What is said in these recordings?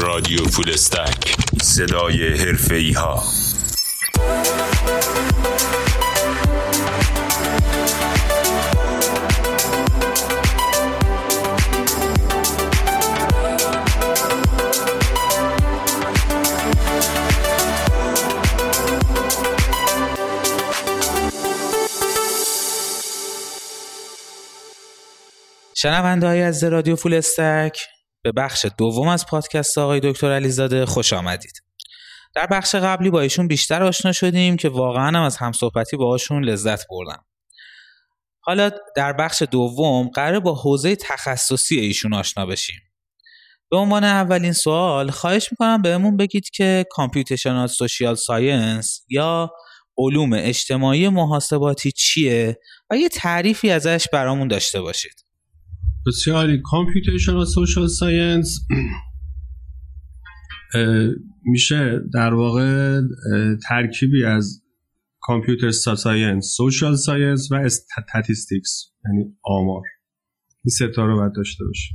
رادیو فولستک صدای حرفه ها شنونده های عزیز رادیو Full Stack به بخش دوم از پادکست آقای دکتر علیزاده خوش آمدید. در بخش قبلی با ایشون بیشتر آشنا شدیم که واقعا هم از همصحبتی باهاشون لذت بردم. حالا در بخش دوم قراره با حوزه تخصصی ایشون آشنا بشیم. به عنوان اولین سوال خواهش می‌کنم بهمون بگید که computational social science یا علوم اجتماعی محاسباتی چیه و یه تعریفی ازش برامون داشته باشید. بسیاری computational social science میشه در واقع ترکیبی از computer science social science و statistics یعنی آمار. این سه تا رو باید داشته باشه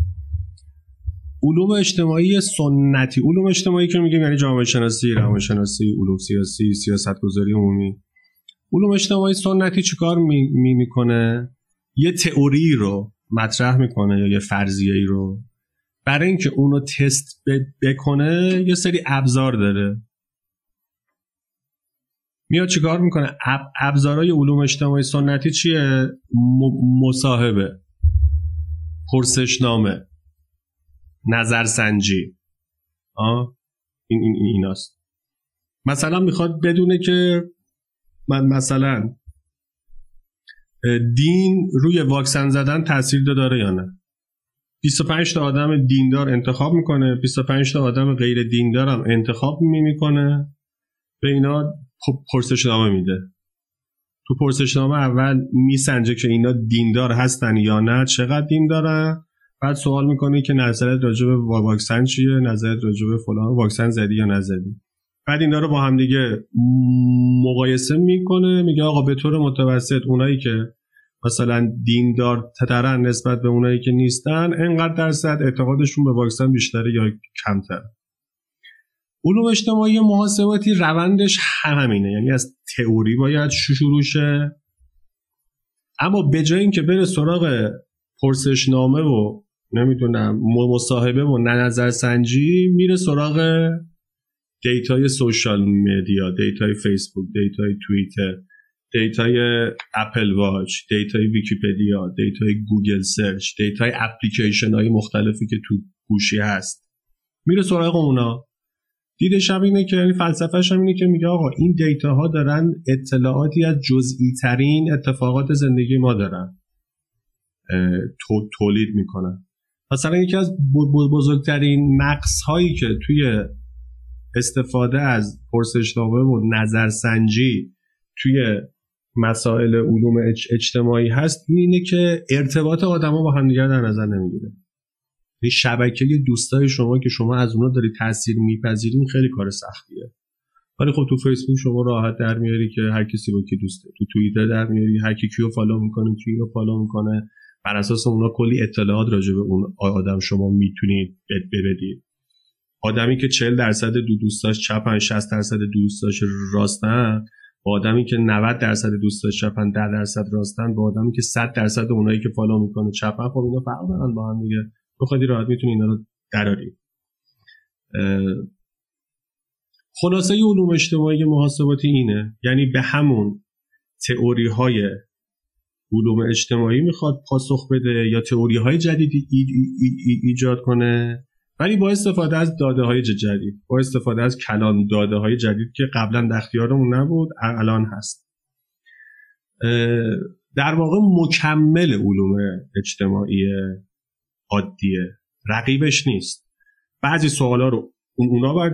علوم اجتماعی سنتی. علوم اجتماعی که میگیم یعنی جامعه شناسی روانشناسی علوم سیاسی سیاست گذاری عمومی. علوم اجتماعی سنتی چیکار می, می می‌کنه؟ یه تئوری رو مطرح می‌کنه یا یه فرضیه ای رو. برای اینکه اونو تست بکنه یه سری ابزار داره. میاد چیکار می‌کنه؟ ابزارهای علوم اجتماعی سنتی چیه؟ مصاحبه پرسشنامه نظرسنجی. آه این این ایناست. مثلا می‌خواد بدونه که من مثلا دین روی واکسن زدن تاثیر داره یا نه؟ 25 تا آدم دیندار انتخاب می‌کنه 25 تا آدم غیر دیندار هم انتخاب می‌کنه. به اینا پرسشنامه میده. تو پرسشنامه اول میسنجه که اینا دیندار هستن یا نه چقدر دین دارن بعد سوال می‌کنه که نظرت راجع به واکسن چیه؟ نظرت راجع به فلان واکسن زدی یا نزدی؟ بعد اینا رو با هم دیگه مقایسه می‌کنه میگه آقا به طور متوسط اونایی که مثلا دیندار ترن نسبت به اونایی که نیستن انقدر درصد اعتقادشون به واکسن بیشتره یا کمتر. علوم اجتماعی محاسباتی روندش همینه یعنی از تئوری باید شروع شه. اما به جای اینکه بره سراغ پرسشنامه و نمی‌دونم مصاحبه و نظرسنجی میره سراغ دیتای سوشال مدیا دیتای فیسبوک دیتای توییتر دیتای اپل واچ دیتای ویکیپدیا دیتای گوگل سرچ دیتای اپلیکیشن های مختلفی که تو گوشی هست. میره سراغ اونا. دیدش هم اینه که یعنی فلسفهش هم اینه که میگه آقا این data ها دارن اطلاعاتی از جزئی ترین اتفاقات زندگی ما دارن. تولید می‌کنن. مثلا یکی از بزرگترین نقص هایی که توی استفاده از پرسشنامه و نظرسنجی توی مسائل علوم اجتماعی هست اینه که ارتباط آدما با همدیگر در نظر نمی‌گیره. این شبکه دوستای شما که شما از اونا داری تاثیر میپذیرین خیلی کار سختیه. ولی خب تو فیسبوک شما راحت در میاری که هر کسی با کی دوسته تو توییتر در میاری هر کی کیو follow می‌کنه کیو follow می‌کنه. بر اساس اونا کلی اطلاعات راجع به اون آدم شما می‌تونید ببدید آدمی که 40 درصد دو دوستاش چپن 60 درصد دو دوستاش راستن با آدمی که 90 درصد دوستاش چپن 10 درصد راستن با آدمی که 100 درصد اونایی که فالو می‌کنه چپن خب اینا فرق دارن با هم دیگه. تو خیلی راحت می‌تونی اینا رو دراری. خلاصه علوم اجتماعی محاسباتی اینه یعنی به همون تئوری های علوم اجتماعی می‌خواد پاسخ بده یا تئوری های جدیدی ایجاد کنه؟ ولی با استفاده از داده های جدید با استفاده از کلان داده های جدید که قبلا در اختیارمون نبود الان هست. در واقع مکمل علوم اجتماعی عادیه رقیبش نیست. بعضی سوالا رو اونا باید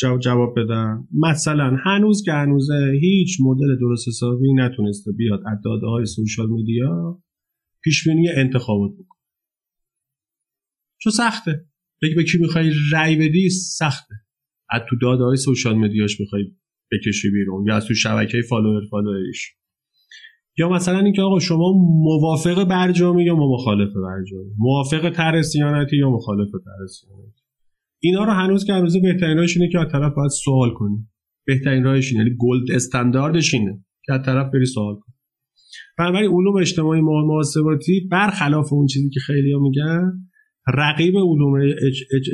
جواب, جواب بدن؟ مثلا هنوز که هنوزه هیچ مدل درست حسابی نتونسته بیاد از داده های social media پیش بینی انتخابات بکنه. چون سخته. بگی به کی می‌خوای رأی بدی سخته. از تو داده های social media ش می‌خوای بکشی بیرون یا از تو شبکه follower follower یش. یا مثلا اینکه آقا شما موافق برجامی یا مخالف برجامی؟ موافق طرح صیانتی یا مخالف طرح صیانتی اینا رو هنوز که هنوز بهترین راهش اینه که از طرف باید سوال کنی. بهترین راهش اینه. یعنی گلد استانداردش اینه که از طرف بری سوال کنی. بنابراین علوم اجتماعی محاسباتی برخلاف اون چیزی که خیلی ها میگن رقیب علوم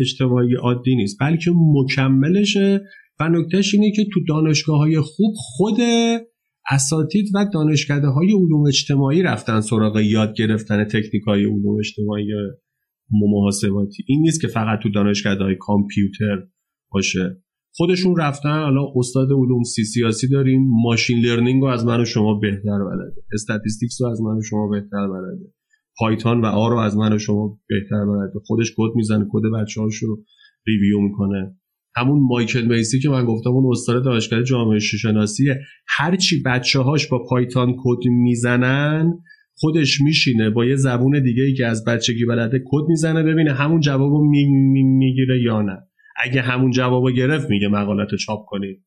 اجتماعی عادی نیست بلکه مکملشه و نکتهش اینه که تو دانشگاه های خوب خود اساتید و دانشکده های علوم اجتماعی رفتن سراغ یاد گرفتن تکنیک های علوم اجتماعی محاسباتی. این نیست که فقط تو دانشکده های کامپیوتر باشه. خودشون رفتن حالا استاد علوم سی سیاسی داریم machine learning رو از من و شما بهتر بلده. statistics رو از من و شما بهتر بلده. Python و R رو از من و شما بهتر بلده خودش کد می‌زنه کد بچه‌هاش رو review می‌کنه. همون مایکل میسی که من گفتم اون استاد دانشگاه جامعه شناسیه هرچی بچه هاش با Python کد می‌زنن خودش میشینه با یه زبون دیگه ای که از بچگی بلده کد می‌زنه ببینه همون جوابو می‌گیره یا نه. اگه همون جوابو گرفت میگه مقالت چاپ کنید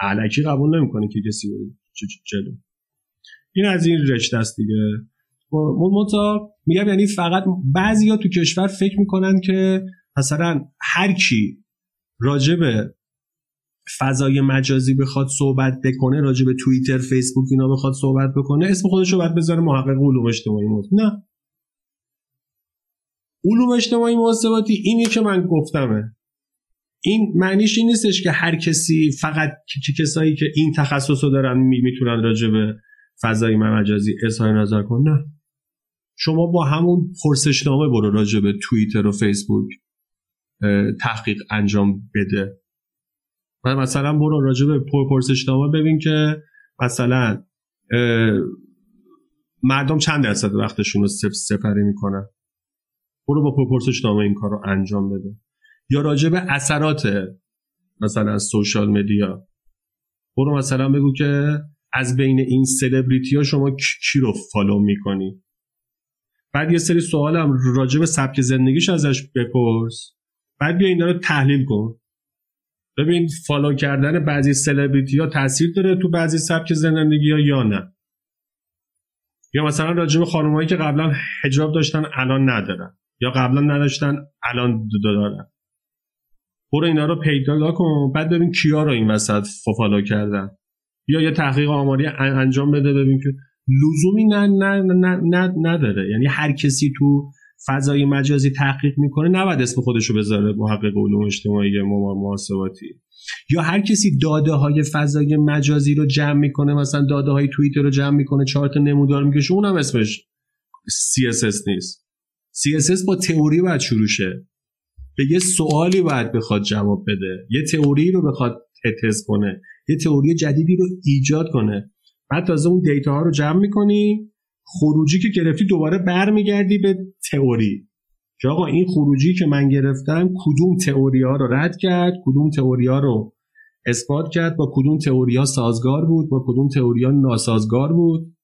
علکی قبول نمی‌کنه که کسی جلو این از این رشته است دیگه. متا میگم یعنی فقط بعضیا تو کشور فکر می‌کنن که مثلا هر کی راجع به فضای مجازی بخواد صحبت بکنه راجع به توییتر فیسبوک اینا بخواد صحبت بکنه اسم خودش رو باید بذاره محقق علوم اجتماعی موضوع نه. علوم اجتماعی محاسباتی اینی که من گفتمه. این معنیش این نیستش که هر کسی فقط کسایی که این تخصص رو دارن می‌تونن راجع به فضای مجازی اظهار نظر کنن. نه. شما با همون پرسشنامه برو راجع به توییتر و فیسبوک تحقیق انجام بده. و مثلا برو راجع به پرسشنامه ببین که مثلا مردم چند درصد وقتشون رو سپری می‌کنن. برو با پرسشنامه این کار رو انجام بده. یا راجع به اثرات مثلا social media. برو مثلا بگو که از بین این سلبریتی ها شما کی رو follow می‌کنی؟ بعد یه سری سوال هم راجع به سبک زندگیش ازش بپرس. بعد بیا اینا رو تحلیل کن. ببین follow کردن بعضی سلبریتی ها تاثیر داره تو بعضی سبک زندگی ها یا نه. یا مثلا راجع به خانمایی که قبلا حجاب داشتن الان ندارن. یا قبلا نداشتن الان دارن. برو اینا رو پیدا کن. بعد ببین کیا رو این وسط فالو کردن. یا یه تحقیق آماری انجام بده ببین که لزومی نه نه نه نه نداره. یعنی هر کسی تو فضای مجازی تحقیق می‌کنه نباید اسم خودش رو بذاره محقق علوم اجتماعی محاسباتی. یا هر کسی داده های فضای مجازی رو جمع می‌کنه مثلا داده های توییتر رو جمع می‌کنه چهار تا نمودار می‌کشه اونم اسمش CSS نیست. CSS با تئوری باید شروع شه. به یه سوالی باید بخواد جواب بده. یه تئوری رو بخواد تست کنه. یه تئوری جدیدی رو ایجاد کنه. بعد تازه اون دیتا ها رو جمع می‌کنی. خروجی که گرفتی دوباره برمیگردی به تئوری. که آقا این خروجی که من گرفتم کدوم تئوری ها رو رد کرد؟ کدوم تئوری ها رو اثبات کرد؟ با کدوم تئوری ها سازگار بود؟ با کدوم تئوری ها ناسازگار بود؟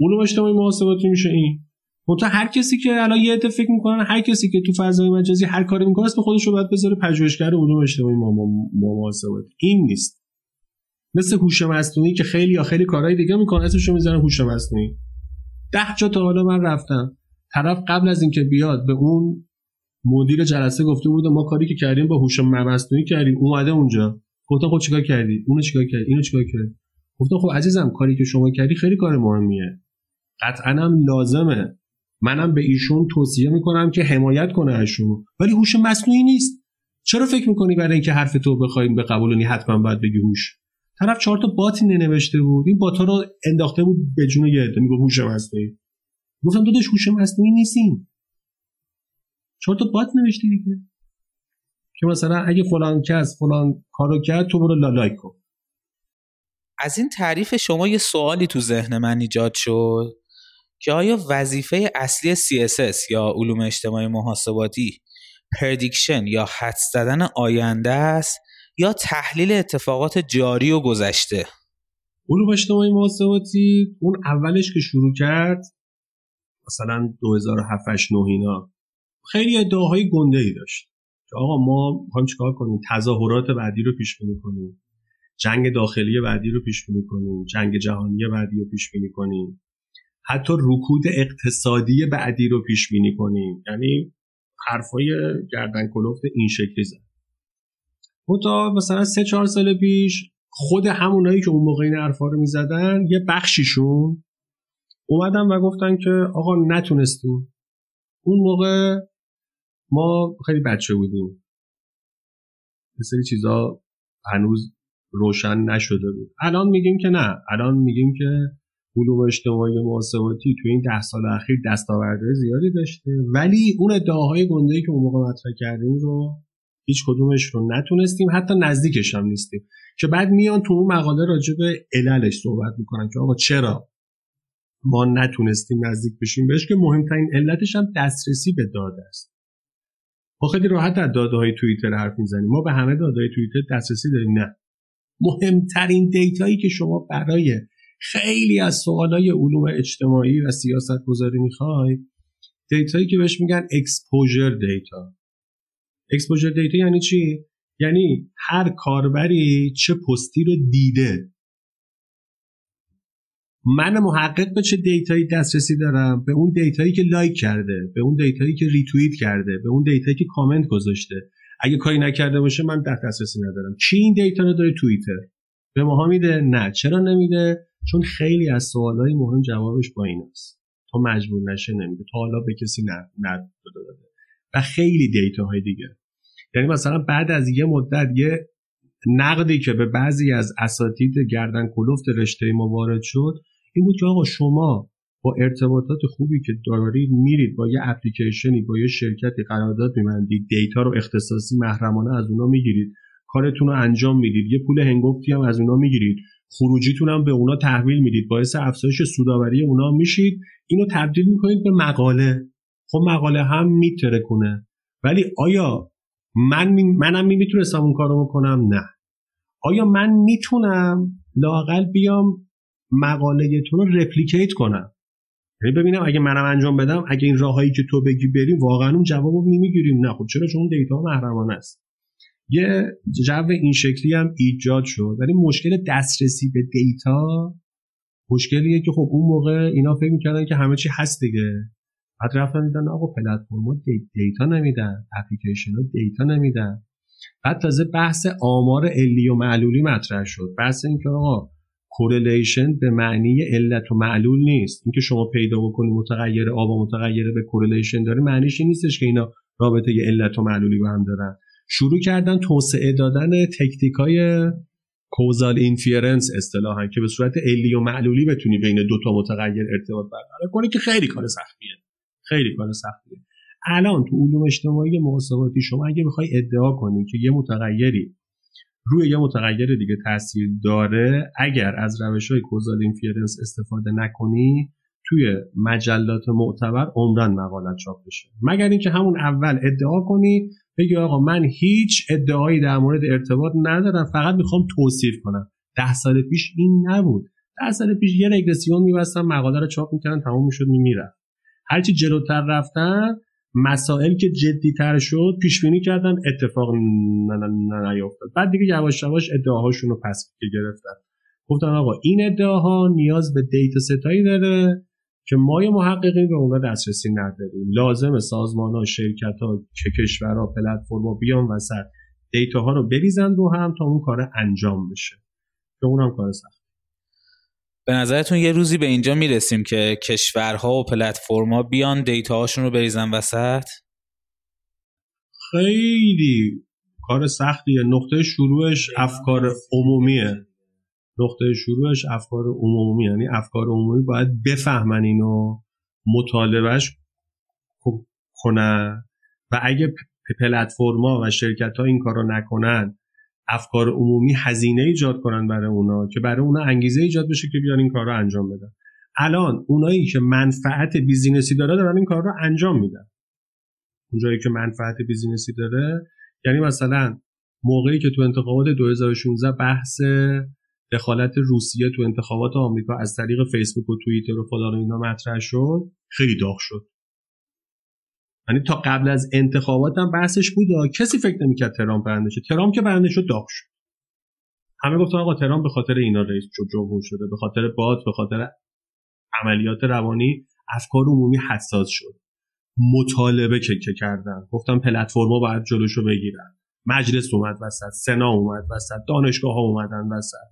علوم اجتماعی محاسباتی میشه این. منتها هر کسی که الان یه عده فکر می‌کنن هر کسی که تو فضای مجازی هر کاری می‌کنه اسم خودش رو باید بذاره پژوهشگر علوم اجتماعی محاسباتی این نیست. مثل هوش مصنوعی که خیلی یا خیلی کارهای دیگه می‌کنه اسمشو می‌زنه هوش مصنوعی. ده جا تا حالا من رفتم. طرف قبل از اینکه بیاد به اون مدیر جلسه گفته بود ما کاری که کردیم با هوش مصنوعی کردیم. اومده اونجا. گفتم خب چیکار کردی؟ اونو چیکار کردی؟ اینو چیکار کردی؟ گفتم خب عزیزم کاری که شما کردی خیلی کار مهمیه. قطعا هم لازمه. منم به ایشون توصیه می‌کنم که حمایت کنه ازشون. ولی هوش مصنوعی نیست. چرا فکر می‌کنی برای اینکه حرف تو بخوایم به قبولونی حتما باید بگی هوش؟ طرف چهار تا بات ننوشته بود. این بات ها رو انداخته بود به جون یه عده میگه هوش مصنوعی. گفتم داداش هوش مصنوعی نیستیم چهار تا بات نوشتی دیگه. که مثلا اگه فلان کس فلان کارو کرد تو برو لایک کن. از این تعریف شما یه سوالی تو ذهن من ایجاد شد که آیا وظیفه اصلی CSS یا علوم اجتماعی محاسباتی پردیکشن یا حدس زدن آینده است؟ یا تحلیل اتفاقات جاری و گذشته؟ علوم اجتماعی محاسباتی. اون اولش که شروع کرد مثلا 2007 9 اینا خیلی ادعاهای گنده ای داشت. که آقا ما می‌خوایم چیکار کنیم؟ تظاهرات بعدی رو پیش بینی کنیم. جنگ داخلی بعدی رو پیش بینی کنیم. جنگ جهانی بعدی رو پیش بینی کنیم. حتی رکود اقتصادی بعدی رو پیش بینی کنیم. یعنی حرفای گردن کلفت این شکلی زد. تا مثلا سه چهار سال پیش خود همونایی که اون موقع این حرفا رو می‌زدن یه بخشیشون اومدن و گفتن که آقا نتونستیم. اون موقع ما خیلی بچه بودیم. یه سری چیزا هنوز روشن نشده بود. الان میگیم که نه. الان میگیم که علوم اجتماعی محاسباتی تو این ده سال اخیر دستاوردهای زیادی داشته. ولی اون ادعاهای گنده که اون موقع مطرح کردیم رو هیچ کدومش رو نتونستیم حتی نزدیکش هم نیستیم. که بعد میان تو اون مقاله راجع به عللش صحبت می‌کنن که آقا چرا ما نتونستیم نزدیک بشیم بهش؟ که مهمترین علتش هم دسترسی به داده است. ما خیلی راحت در داده های توییتر حرف می‌زنیم. ما به همه داده های توییتر دسترسی داریم نه. مهمترین data یی که شما برای خیلی از سوالای علوم اجتماعی و سیاست گذاری می‌خوای data یی که بهش میگن exposure data. exposure data یعنی چی؟ یعنی هر کاربری چه پستی رو دیده. من محقق به چه data یی دسترسی دارم؟ به اون data یی که like کرده به اون data یی که ریتوییت کرده به اون data یی که کامنت گذاشته. اگه کاری نکرده باشه من دسترسی ندارم. چی این دیتا رو داره توییتر؟ به ماها میده؟ نه. چرا نمیده؟ چون خیلی از سوالای مهم جوابش با این است تا مجبور نشه نمیده. تا حالا به کسی نه داده و خیلی دیتا های دیگه. یعنی مثلا بعد از یه مدت یه نقدی که به بعضی از اساتید گردن کلفت رشته ما وارد شد این بود که آقا شما با ارتباطات خوبی که دارید میرید با یه اپلیکیشنی با یه شرکتی قرارداد میبندید دیتا رو اختصاصی محرمانه از اونا می‌گیرید کارتون رو انجام می‌دید یه پول هنگفتی هم از اونا می‌گیرید خروجیتون هم به اونا تحویل می‌دید باعث افزایش سوداوری اونا میشید اینو تبدیل می‌کنید به مقاله. خب مقاله هم میترکونه. ولی آیا من منم می‌تونستم اون کارو بکنم؟ نه. آیا من می‌تونم لاقل بیام مقاله تو رو رپلیکیت کنم؟ یعنی ببینم اگه منم انجام بدم اگه این راههایی که تو بگی بریم واقعا اون جواب رو نمی‌گیریم نه خب چرا؟ چون دیتا محرمانه است. یه جو این شکلی هم ایجاد شد. ولی مشکل دسترسی به data مشکلیه که خب اون موقع اینا فکر می‌کردن که همه چی هست دیگه. بعد رفتن دیدن آقا پلتفرم data نمیدن اپلیکیشن ها data نمیدن. بعد تازه بحث آمار علی و معلولی مطرح شد. بحث اینکه آقا correlation به معنی علت و معلول نیست. اینکه شما پیدا بکنی متغیر A و متغیر B correlation داره معنیش این نیستش که اینا رابطه علت و معلولی با هم دارن. شروع کردن توسعه دادن تکنیک های causal inference اصطلاحا که به صورت علی و معلولی بتونی بین دو تا متغیر ارتباط برقرار کنی که خیلی کار سختیه. خیلی کار سختیه. الان تو علوم اجتماعی محاسباتی شما اگه بخوای ادعا کنی که یه متغیری روی یه متغیر دیگه تاثیر داره اگر از روش های causal inference استفاده نکنی توی مجلات معتبر عمران مقالت چاپ بشه. مگر اینکه همون اول ادعا کنی بگی آقا من هیچ ادعایی در مورد ارتباط ندارم فقط می‌خوام توصیف کنم. ده سال پیش این نبود. ده سال پیش یه رگرسیون میبستم مقاله رو چاپ می‌کردن تمام می‌شد میمیرفت. هرچی جلوتر رفتن مسائل که جدی تر شد پیش بینی کردن اتفاق نیفتاد بعد دیگه یواش یواش ادعاهاشون رو پس گرفتن. گفتن آقا این ادعاها نیاز به دیتا ستایی داره که ما یه محققین به اونا دسترسی نداریم. لازم سازمان ها شرکت ها که کشورها پلتفرما بیان وسط. دیتا ها رو بریزن رو هم تا اون کار انجام بشه. که اونم کار سخت. به نظرتون یه روزی به اینجا می‌رسیم که کشورها و پلتفرما بیان دیتاهاشون رو بریزن وسط؟ خیلی کار سختیه. نقطه شروعش افکار عمومیه. نقطه شروعش افکار عمومی یعنی افکار عمومی باید بفهمن اینو مطالبهش کنن. و اگه پلتفرما و شرکت ها این کار رو نکنن افکار عمومی هزینه ایجاد کنن برای اونا که برای اونا انگیزه ایجاد بشه که بیان این کار رو انجام بدن. الان اونایی که منفعت بیزینسی داره دارن این کار رو انجام میدن. اونجایی که منفعت business ی داره یعنی مثلا موقعی که تو انتخابات 2016 بحث دخالت روسیه تو انتخابات آمریکا از طریق فیسبوک و توییتر و فلان اینا مطرح شد خیلی داغ شد. یعنی تا قبل از انتخابات هم بحثش بود کسی فکر نمی‌کرد ترامپ برنده شه. ترامپ که برنده شد داغ شد. همه گفتن آقا ترامپ به خاطر اینا رئیس جمهور شده به خاطر bot به خاطر عملیات روانی افکار عمومی حساس شد. مطالبه که, که کردن. گفتم پلتفرما باید جلوشو بگیرن. مجلس اومد وسط سنا اومد وسط دانشگاه ها اومدن وسط.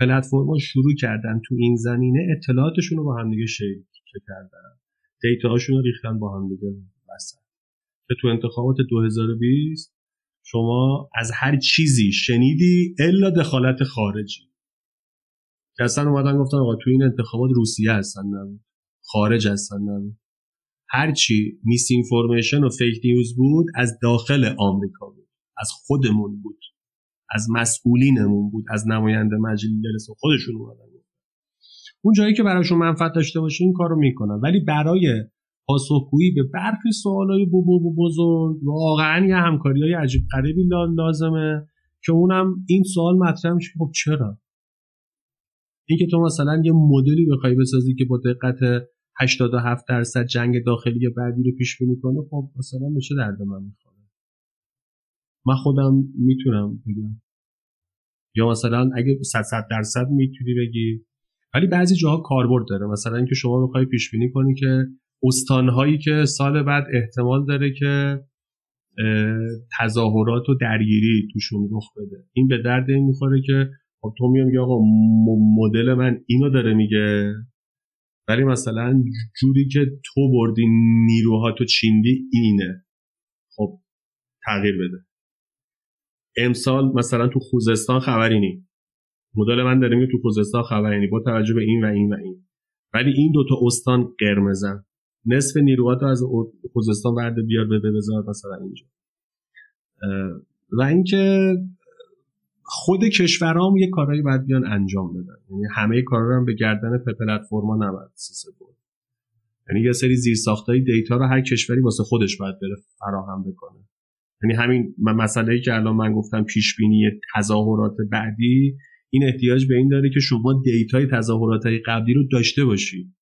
پلتفرما شروع کردن تو این زمینه اطلاعاتشون رو با همدیگه شیر کردن. دیتاهاشون رو ریختن با همدیگه. وسط. که تو انتخابات 2020 شما از هر چیزی شنیدی الا دخالت خارجی. که اصلا اومدن گفتن آقا تو این انتخابات روسیه هستن نبود خارج هستن نبود هرچی میس اینفورمیشن و فیک نیوز بود از داخل آمریکا بود از خودمون بود از مسئولینمون بود از نماینده مجلس خودشون اومدن اون جایی که براشون منفعت داشته باشه این کارو می‌کنن. ولی برای پاسخگویی به برخی سوالای بزرگ. واقعا یه همکاری های عجیب غریبی لازمه که اونم این سوال مطرح میشه خب چرا؟ اینکه تو مثلا یه مدلی بخوای بسازی که با دقت 87 درصد جنگ داخلی بعدی رو پیش بینی کنه خب مثلا به چه درد من می‌خوره؟ من خودم می‌تونم بگم. یا مثلا اگه 100 درصد می‌تونی بگی. ولی بعضی جاها کاربرد داره. مثلا اینکه شما می‌خوای پیش بینی کنی که استانهایی که سال بعد احتمال داره که تظاهرات و درگیری توشون رخ بده. این به درد این می‌خوره که خب تو میام آقا مدل من اینو داره میگه. ولی مثلا جوری که تو بردی نیروها تو چیندی اینه. خب تغییر بده. امسال مثلا تو خوزستان خبری نی مدل من داره میگه تو خوزستان خبری نی با توجه به این و این و این. ولی این دوتا استان قرمزن. نصف نیروها از خوزستان برده بیار به بذار مثلا اینجا. و اینکه خود کشورام یه کارهایی باید بیان انجام بدن. یعنی همه کارا رو به گردن پلتفرما نباید بود یعنی یه سری زیرساختای data رو هر کشوری واسه خودش باید بره فراهم بکنه. یعنی همین مسئله ای که الان من گفتم پیش بینی تظاهرات بعدی این احتیاج به این داره که شما data ی تظاهرات قبلی رو داشته باشی.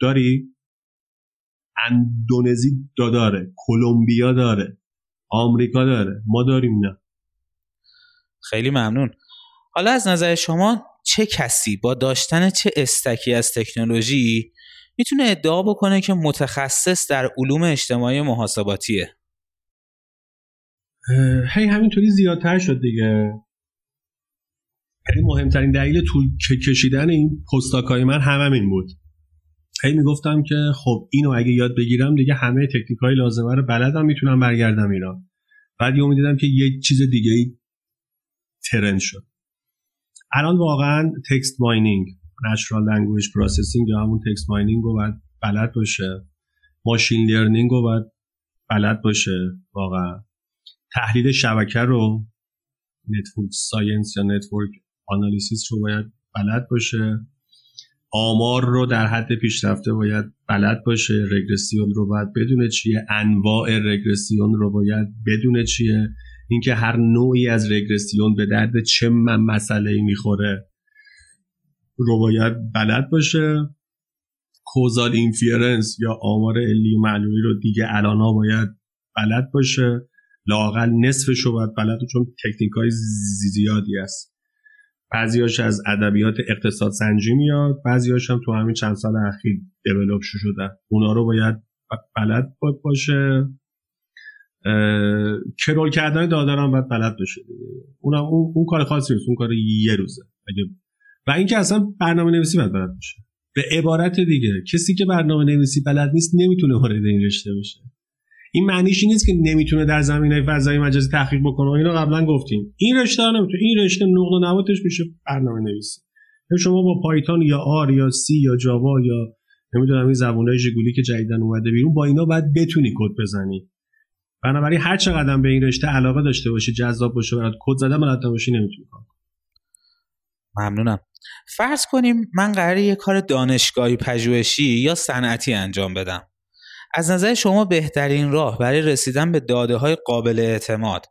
داری؟ اندونزی داره کلمبیا داره آمریکا داره. ما داریم نه. خیلی ممنون. حالا از نظر شما چه کسی با داشتن چه استکی از تکنولوژی می‌تونه ادعا بکنه که متخصص در علوم اجتماعی محاسباتیه؟ هی همینطوری زیادتر شد دیگه. یعنی مهمترین دلیل طول کشیدن این postdoc های من هم این بود. هی می‌گفتم که خب اینو اگه یاد بگیرم دیگه همه تکنیک های لازمه رو بلدم می‌تونم برگردم ایران. بعد یه دیدم که یه چیز دیگه ای trend شد. الان واقعا text mining natural language processing یا همون text mining رو باید بلد باشه. machine learning رو باید بلد باشه واقعا. تحلیل شبکه رو network science یا network analysis رو باید بلد باشه. آمار رو در حد پیشرفته باید بلد باشه رگرسیون رو باید بدونه چیه انواع رگرسیون رو باید بدونه چیه. اینکه هر نوعی از رگرسیون به درد چه مسئله می‌خوره رو باید بلد باشه. causal inference یا آمار علی و رو دیگه الان ها باید بلد باشه. لاقل نصفش رو باید بلد چون تکنیک های زیادی است بعضیاش از ادبیات اقتصاد سنجی میاد بعضیاش هم تو همین چند سال اخیر دیولپ شده. اونا رو باید بلد باشه. کرول کردن داده هم باید بلد باشه اونم اون, اون کار خاصی نیست اون کار یه روزه. اگه و اینکه اصلا برنامه نویسی باید بلد باشه. به عبارت دیگه کسی که برنامه نویسی بلد نیست نمی‌تونه وارد این رشته بشه. این معنیش نیست که نمی‌تونه در زمینه فضای مجازی تحقیق بکنه. اینو قبلا گفتیم. این رشته نمی‌تونه این رشته نقل و نواتش میشه برنامه نویسی یعنی شما با پایتون یا آر یا سی یا جاوا یا نمی‌دونم این زبونای ژگولی که جدیدن اومده بیرون با اینا باید بتونی کد بزنی. بنابراین هر چقدر به این رشته علاقه داشته باشی جذاب باشه برات کد زدن بلد نباشی نمی‌تونی کار ممنونم. فرض کنیم من قراره یه کار دانشگاهی پژوهشی یا صنعتی انجام بدم. از نظر شما بهترین راه برای رسیدن به داده های قابل اعتماد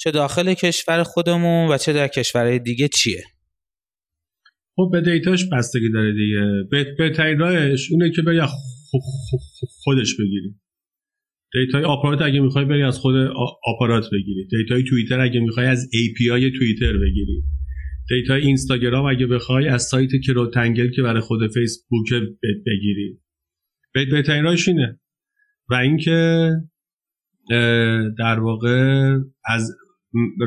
چه داخل کشور خودمون و چه در کشورهای دیگه چیه؟ خب به data ش بستگی داره دیگه. بهترین راهش اینه که بری خودش بگیری. data ی آپارات اگه می‌خوای بری از خود آپارات بگیری. data ی توییتر اگه می‌خوای از API توییتر بگیری. data ی اینستاگرام اگه بخوای از سایت CrowdTangle که برای خود فیسبوک بگیری. بهترین راهش اینه. و اینکه در واقع از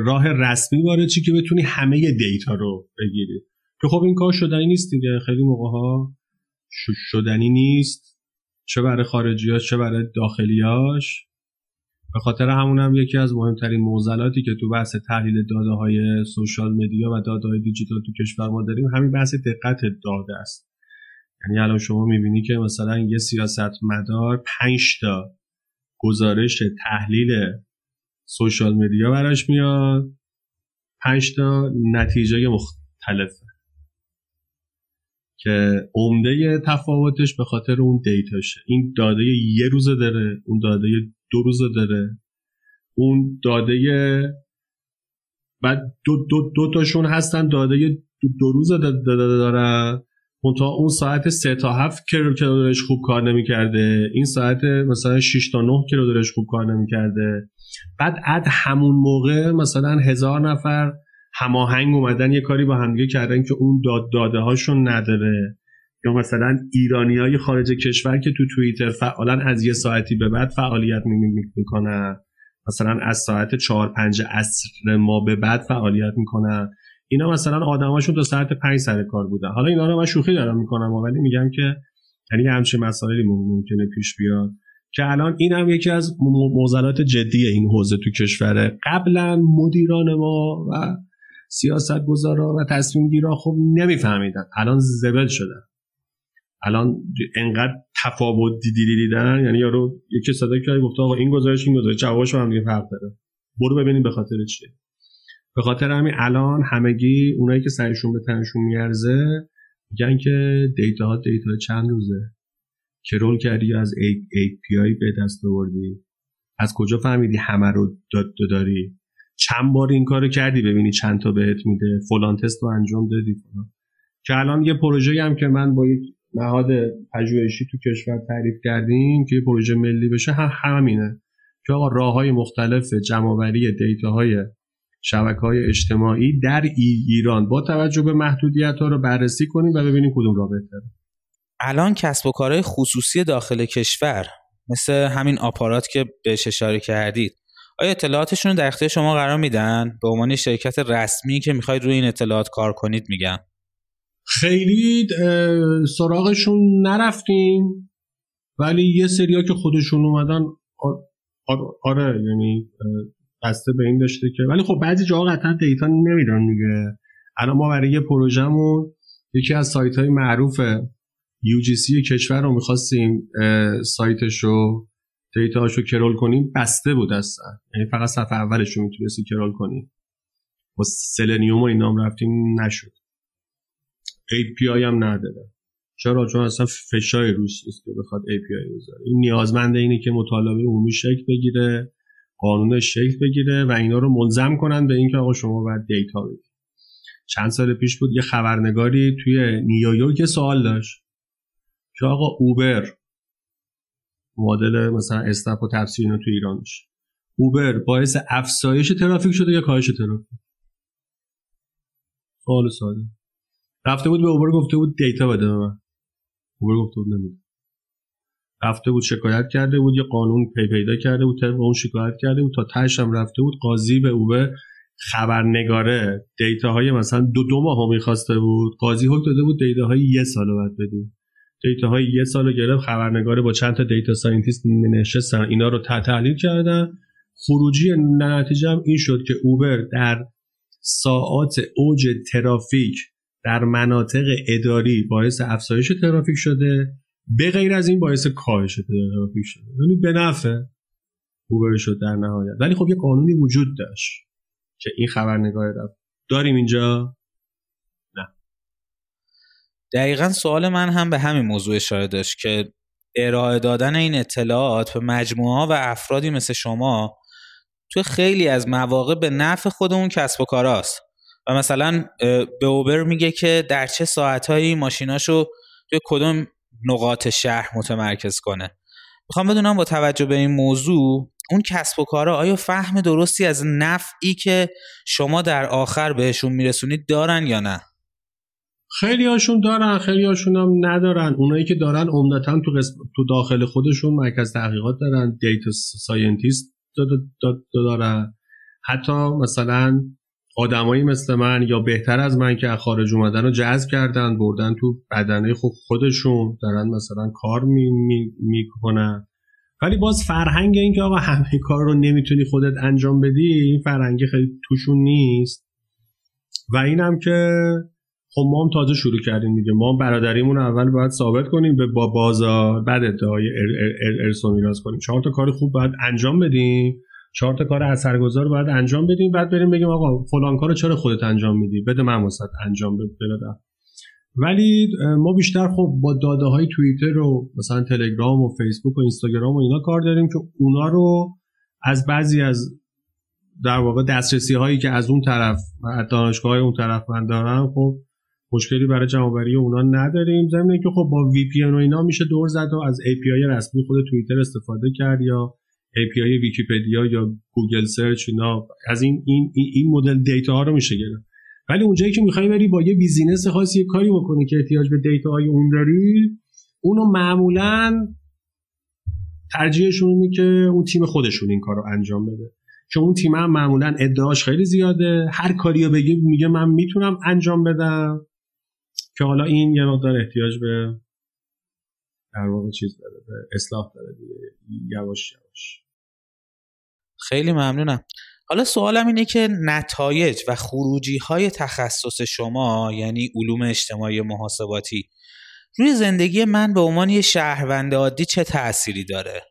راه رسمی وارد چی که بتونی همه دیتا رو بگیری. که خب این کار شدنی نیست دیگه. خیلی موقع ها شدنی نیست. چه برای خارجی چه برای داخلیاش به خاطر همون هم یکی از مهمترین موزلاتی که تو بحث تحلیل داده های سوشال مدیا و داده های دیجیتال تو کشور ما داریم همین بحث دقت داده است. یعنی الان شما می‌بینی که مثلا یه سیاست مدار پنج تا گزارش تحلیل سوشال مدیا براش میاد. پنج تا نتیجه مختلفه که عمده تفاوتش به خاطر اون دیتاشه. این داده یه روزه داره اون داده دو روزه داره. اون داده بعد دو, دو, دو تاشون هستن داده دو, دو روزه داره. منتها اون ساعت سه تا هفت کیلو خوب کار نمی‌کرده. این ساعت مثلا 6 تا 9 کیلو خوب کار نمی‌کرده. بعد اد همون موقع مثلا هزار نفر هماهنگ اومدن یه کاری با همدیگه کردن که اون داد داده هاشون نداره. یا مثلا ایرانی های خارج کشور که تو توییتر فعالا از یه ساعتی به بعد فعالیت می‌کنن. مثلا از ساعت چهار پنج عصر ما به بعد فعالیت می‌کنن. اینا مثلا آدماشون تا ساعت پنج سر کار بودن. حالا اینا رو من شوخی دارم می‌کنم ولی میگم که یعنی همچین مسائلی ممکنه پیش بیاد که الان این هم یکی از موزلات جدی این حوزه تو کشوره. قبلا مدیران ما و سیاست گذارا و تصمیم گیرا خب نمیفهمیدن. الان زبل شدن. الان انقدر تفاوت دیدی دیدن. یعنی یارو یکی صدا کرد گفت آقا این گزارش این گزارش. جوابش هم دیگه فرق داره. برو ببینیم به خاطر چیه. به خاطر همین الان همگی اونایی که سرشون به تنشون میارزه میگن که دیتا ها دیتا چند روزه. کرول کردی از API به دست آوردی؟ از کجا فهمیدی همه رو داری؟ چند بار این کارو کردی ببینی چند تا بهت میده؟ فلان تست رو انجام دادی فلان. که الان یه پروژه هم که من با یک نهاد پژوهشی تو کشور تعریف کردیم که یه پروژه ملی بشه هم همینه. که آقا راه های مختلف جمعوری دیتا های شبکه های اجتماعی در ایران. با توجه به محدودیت ها رو بررسی کنیم و ببینیم کدوم راه بهتره الان کسب و کارهای خصوصی داخل کشور مثل همین آپارات که بهش اشاره کردید آیا اطلاعاتشون رو در اختیار شما قرار میدن؟ به عنوان شرکت رسمی که می‌خواید روی این اطلاعات کار کنید میگن. خیلی سراغشون نرفتیم ولی یه سریا که خودشون اومدن آره یعنی بسته به این داشته که ولی خب بعضی جاها قطعا data نمیدن دیگه. الان ما برای یه پروژهمون یکی از سایت های معروف UGC کشور رو می‌خواستیم سایتش رو data هاش رو crawl کنیم بسته بود اصلا. یعنی فقط صفحه اولش رو می‌تونستی crawl کنیم. با Selenium و اینام رفتیم نشد. API هم نداره. چرا؟ چون اصلا فشای روش نیست که بخواد API بذاره. این نیازمنده اینه که مطالبه عمومی شکل بگیره. قانونش شکل بگیره و اینا رو ملزم کنن به اینکه آقا شما باید دیتا بدید. چند سال پیش بود یه خبرنگاری توی نیویورک سوال داشت که آقا اوبر مدل مثلا اسنپ و تفسیر اینا تو ایران میشه. اوبر باعث افزایش ترافیک شده یا کاهش ترافیک؟ سوال ساده. رفته بود به اوبر گفته بود data بده به من. اوبر گفته بود نمیده. رفته بود شکایت کرده بود یه قانون پی پیدا کرده بود طبق اون شکایت کرده بود تا تهش هم رفته بود قاضی به اوبر خبرنگاره. data های مثلا دو دو ماه می‌خواسته بود. قاضی حکم داده بود data های یه سال بعد بدیم. data های یه سال گرفت خبرنگاره با چند تا data scientist نشستن اینا رو تحلیل کردن. خروجی نتیجه هم این شد که اوبر در ساعات اوج ترافیک در مناطق اداری باعث افزایش ترافیک شده. به غیر از این باعث کاهش ترافیک شده. یعنی به نفع اوبر شد در نهایت. ولی خب یه قانونی وجود داشت که این خبرنگار رفت. داریم اینجا؟ نه. دقیقا سوال من هم به همین موضوع اشاره داشت که ارائه دادن این اطلاعات به مجموعه و افرادی مثل شما تو خیلی از مواقع به نفع خودمون کسب و کاراست و مثلا به اوبر میگه که در چه ساعتهایی ماشیناشو توی کدوم نقاط شهر متمرکز کنه. می‌خوام بدونم با توجه به این موضوع اون کسب و کارا آیا فهم درستی از نفعی که شما در آخر بهشون میرسونید دارن یا نه؟ خیلی هاشون دارن خیلی هاشون هم ندارن. اونایی که دارن عمدتا تو, تو داخل خودشون مرکز تحقیقات دارن data scientist دارن حتی مثلا آدمایی مثل من یا بهتر از من که خارج اومدن رو جذب کردن بردن تو بدنه خودشون دارن مثلا کار می‌کنن می، ولی باز فرهنگ این که آقا همه کار رو نمی‌تونی خودت انجام بدی این فرهنگ خیلی توشون نیست. و اینم که خب ما هم تازه شروع کردیم دیگه. ما برادریمون اول باید ثابت کنیم به با بازار بعد ادعای ارث کنیم. چهار تا کار خوب باید انجام بدیم. چهار تا کار اثرگذار باید انجام بدیم بعد بریم بگیم آقا فلان کارو چرا خودت انجام میدی؟ بده من واسط انجام بدم. ولی ما بیشتر خب با داده های توییتر و مثلا تلگرام و فیسبوک و اینستاگرام و اینا کار داریم که اونا رو از بعضی از در واقع دسترسی هایی که از اون طرف و دانشگاه های اون طرف من دارم خب مشکلی برای جمعآوری اونا نداریم. ضمن که خب با VPN و اینا میشه دور زد و از API رسمی خود توییتر استفاده کرد یا API ویکیپدیا یا گوگل سرچ اینا از این این این مدل data ها رو میشه گرفت. ولی اونجایی که می‌خوای بری با یه business خاصی یه کاری بکنی که احتیاج به data های اون داری اونو معمولا ترجیحشون اینه که اون تیم خودشون این کار رو انجام بده. چون اون تیم هم معمولا ادعاش خیلی زیاده. هر کاری رو بگی میگه من می‌تونم انجام بدم. که حالا این یه مقدار احتیاج به در واقع چیز داره به اصلاح داره دیگه. یواش یواش. خیلی ممنونم. حالا سوالم اینه که نتایج و خروجی های تخصص شما یعنی علوم اجتماعی محاسباتی روی زندگی من به عنوان یه شهروند عادی چه تأثیری داره؟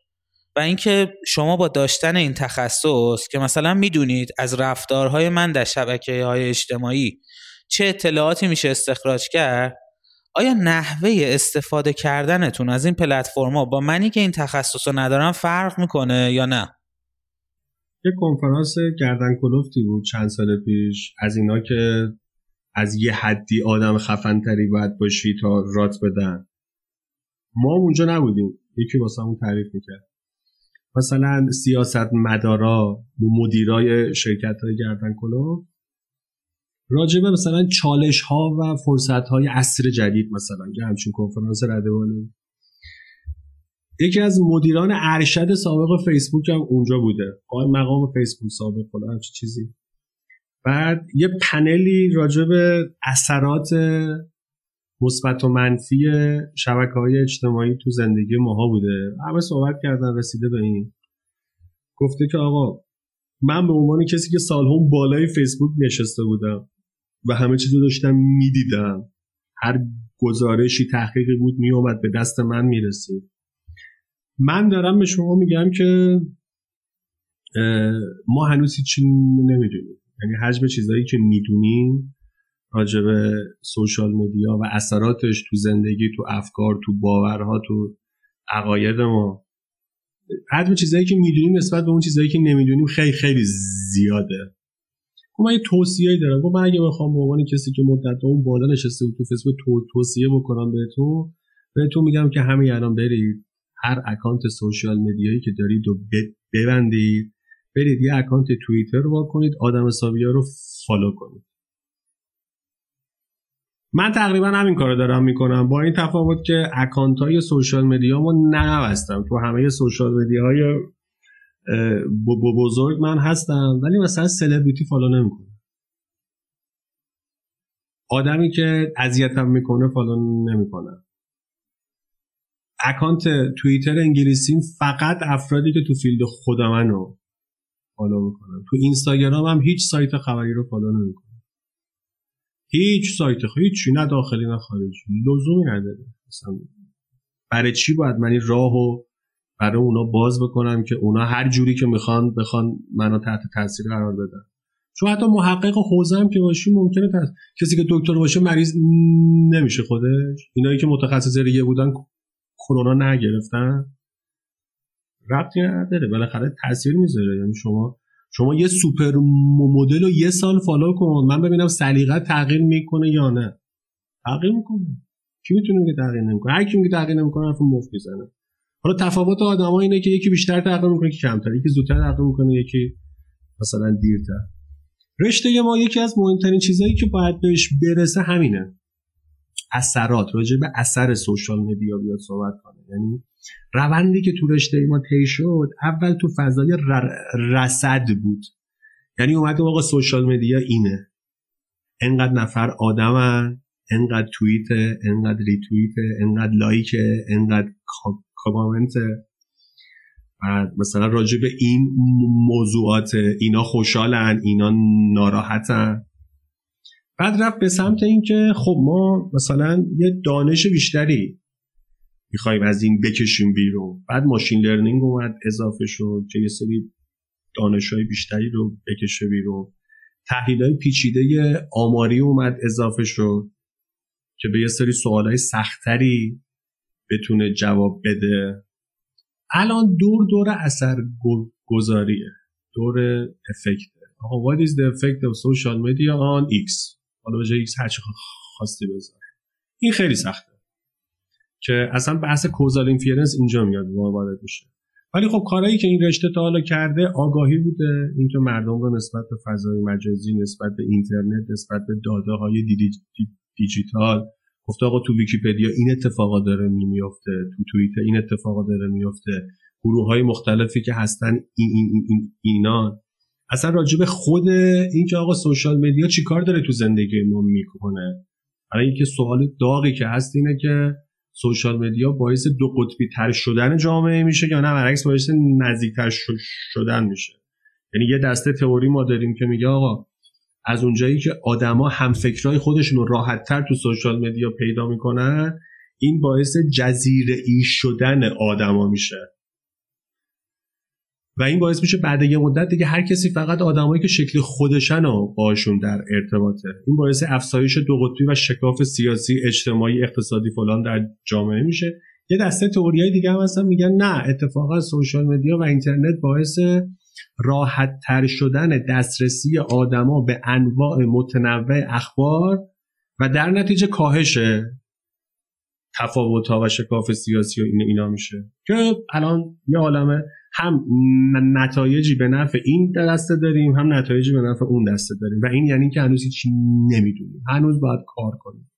و اینکه شما با داشتن این تخصص که مثلا می‌دونید از رفتارهای من در شبکه های اجتماعی چه اطلاعاتی میشه استخراج کرد آیا نحوه استفاده کردنتون از این پلتفرما با منی که این تخصص رو ندارم فرق می‌کنه یا نه؟ یه کنفرانس گردن کلفتی بود چند سال پیش. از اینا که از یه حدی آدم خفنتری باید باشی تا رات بدن. ما اونجا نبودیم. یکی واسه اون تعریف می‌کرد. مثلا سیاست مدارا مدیرای شرکت های گردن کلوف راجبه مثلا چالش ها و فرصت های عصر جدید مثلا یه همچین کنفرانس ردوانه یکی از مدیران ارشد سابق فیسبوک هم اونجا بوده. قائم مقام فیسبوک سابق کنه همچین چیزی. بعد یه پنلی راجع به اثرات مثبت و منفی شبکه های اجتماعی تو زندگی ماها بوده. همه صحبت کردن رسیده به این. گفته که آقا من به عنوان کسی که سالها بالای فیسبوک نشسته بودم و همه چیزو داشتم می‌دیدم هر گزارشی تحقیقی بود میومد به دست من می‌رسید. من دارم به شما میگم که ما هنوز هیچی نمی‌دونیم. یعنی حجم چیزهایی که می‌دونیم راجع به سوشال مدیا و اثراتش تو زندگی تو افکار تو باورها تو عقاید ما. حجم چیزهایی که می‌دونیم نسبت به اون چیزهایی که نمی‌دونیم خیلی خیلی زیاده. خب من یه توصیه دارم. خب من اگه بخوام به عنوان کسی که مدت اون بالا نشسته بود تو فیسبوک تو توصیه بکنم بهتون بهتون میگم که همه الان برید. هر اکانت social media یی که دارید و ببندید برید یه اکانت توییتر رو باز کنید آدم حسابی رو follow کنید. من تقریبا همین کارو دارم می‌کنم. با این تفاوت که اکانت های social media مو نبستم تو همه social media های بزرگ من هستم ولی مثلا سلبریتی follow نمی‌کنم. آدمی که اذیتم می‌کنه follow نمی‌کنم. اکانت توییتر انگلیسیم فقط افرادی که تو field خود منو follow می‌کنم تو اینستاگرام هم هیچ سایت خبری رو follow نمی‌کنم هیچ سایت هیچی نه داخلی نه خارجی. لزومی نداره. مثلا برای چی باید من این راهو برای اونا باز بکنم که اونا هر جوری که می‌خوان بخوان منو تحت تاثیر قرار بدن؟ چون حتی محقق حوزه هم که باشی ممکنه کسی که دکتر باشه مریض نمیشه خودش. اینایی که متخصص ریه بودن کرونا نگرفتن؟ ربطی نداره بالاخره تاثیر می‌ذاره. یعنی شما شما یه super model رو یه سال follow کن. من ببینم سلیقت تغییر می‌کنه یا نه. تغییر می‌کنه. کی می‌تونه بگه تغییر نمی‌کنه؟ هر کی میگه تغییر نمی‌کنه حرف مفت می‌زنه. حالا تفاوت آدما اینه که یکی بیشتر تغییر می‌کنه یکی کمتر. یکی زودتر تغییر می‌کنه یکی مثلا دیرتر. رشته ما یکی از مهمترین چیزهایی که باید بهش برسه همینه. اثرات راجع به اثر social media بیاد صحبت کنه. یعنی روندی که تو رشته ما طی شد اول تو فضای رصد بود. یعنی اومده آقا social media اینه. انقدر نفر آدمن انقدر توییت انقدر ریتوییت انقدر لایک انقدر کامنت. مثلا راجع به این موضوعات اینا خوشحالن اینا ناراحتن. بعد رفت به سمت اینکه خب ما مثلا یه دانش بیشتری می‌خوایم از این بکشیم بیرون. بعد ماشین لرنینگ اومد اضافه شد که یه سری دانش های بیشتری رو بکشه بیرون. تحلیل های پیچیده آماری اومد اضافه شد که به یه سری سوال های سختری بتونه جواب بده. الان دور دور اثر گذاریه دور افکت آقا what is the effect of social media on X حالا به جای X هر خواستی بذار. این خیلی سخته. که اصلا بحث کوزال اینفیرنس اینجا میاد وارد میشه. ولی خب کارهایی که این رشته تا حالا کرده آگاهی بوده. اینکه مردم رو نسبت به فضای مجازی نسبت به اینترنت نسبت به داده های دیجیتال. گفته آقا تو ویکیپدیا این اتفاقا داره میفته تو توییتر این اتفاقا داره میفته گروه های مختلفی که هستن این این این اینا. اصلا راجب خود اینکه آقا social media چیکار داره تو زندگی ما می‌کنه؟ برای اینکه سوال داغی که هست اینه که social media باعث دو قطبی تر شدن جامعه میشه یا نه؟ برعکس باعث نزدیکتر شدن میشه. یعنی یه دسته تئوری ما داریم که میگه آقا از اونجایی که آدما هم فکرای خودشون رو راحت تر تو سوشال مدیا پیدا می‌کنن این باعث جزیره ای شدن آدما میشه. و این باعث میشه بعد یه مدت دیگه هر کسی فقط آدمایی که شکل خودشن و باشون در ارتباطه. این باعث افزایش دو قطبی و شکاف سیاسی اجتماعی اقتصادی فلان در جامعه میشه. یه دسته تئوریای دیگه هم هستن میگن نه اتفاقا سوشال مدیا و اینترنت باعث راحت تر شدن دسترسی آدما به انواع متنوع اخبار و در نتیجه کاهش تفاوت ها و شکاف سیاسی و این اینا میشه. که الان یه عالمه هم نتایجی به نفع این دسته داریم هم نتایجی به نفع اون دسته داریم. و این یعنی که هنوز هیچی نمی‌دونیم. هنوز باید کار کنیم.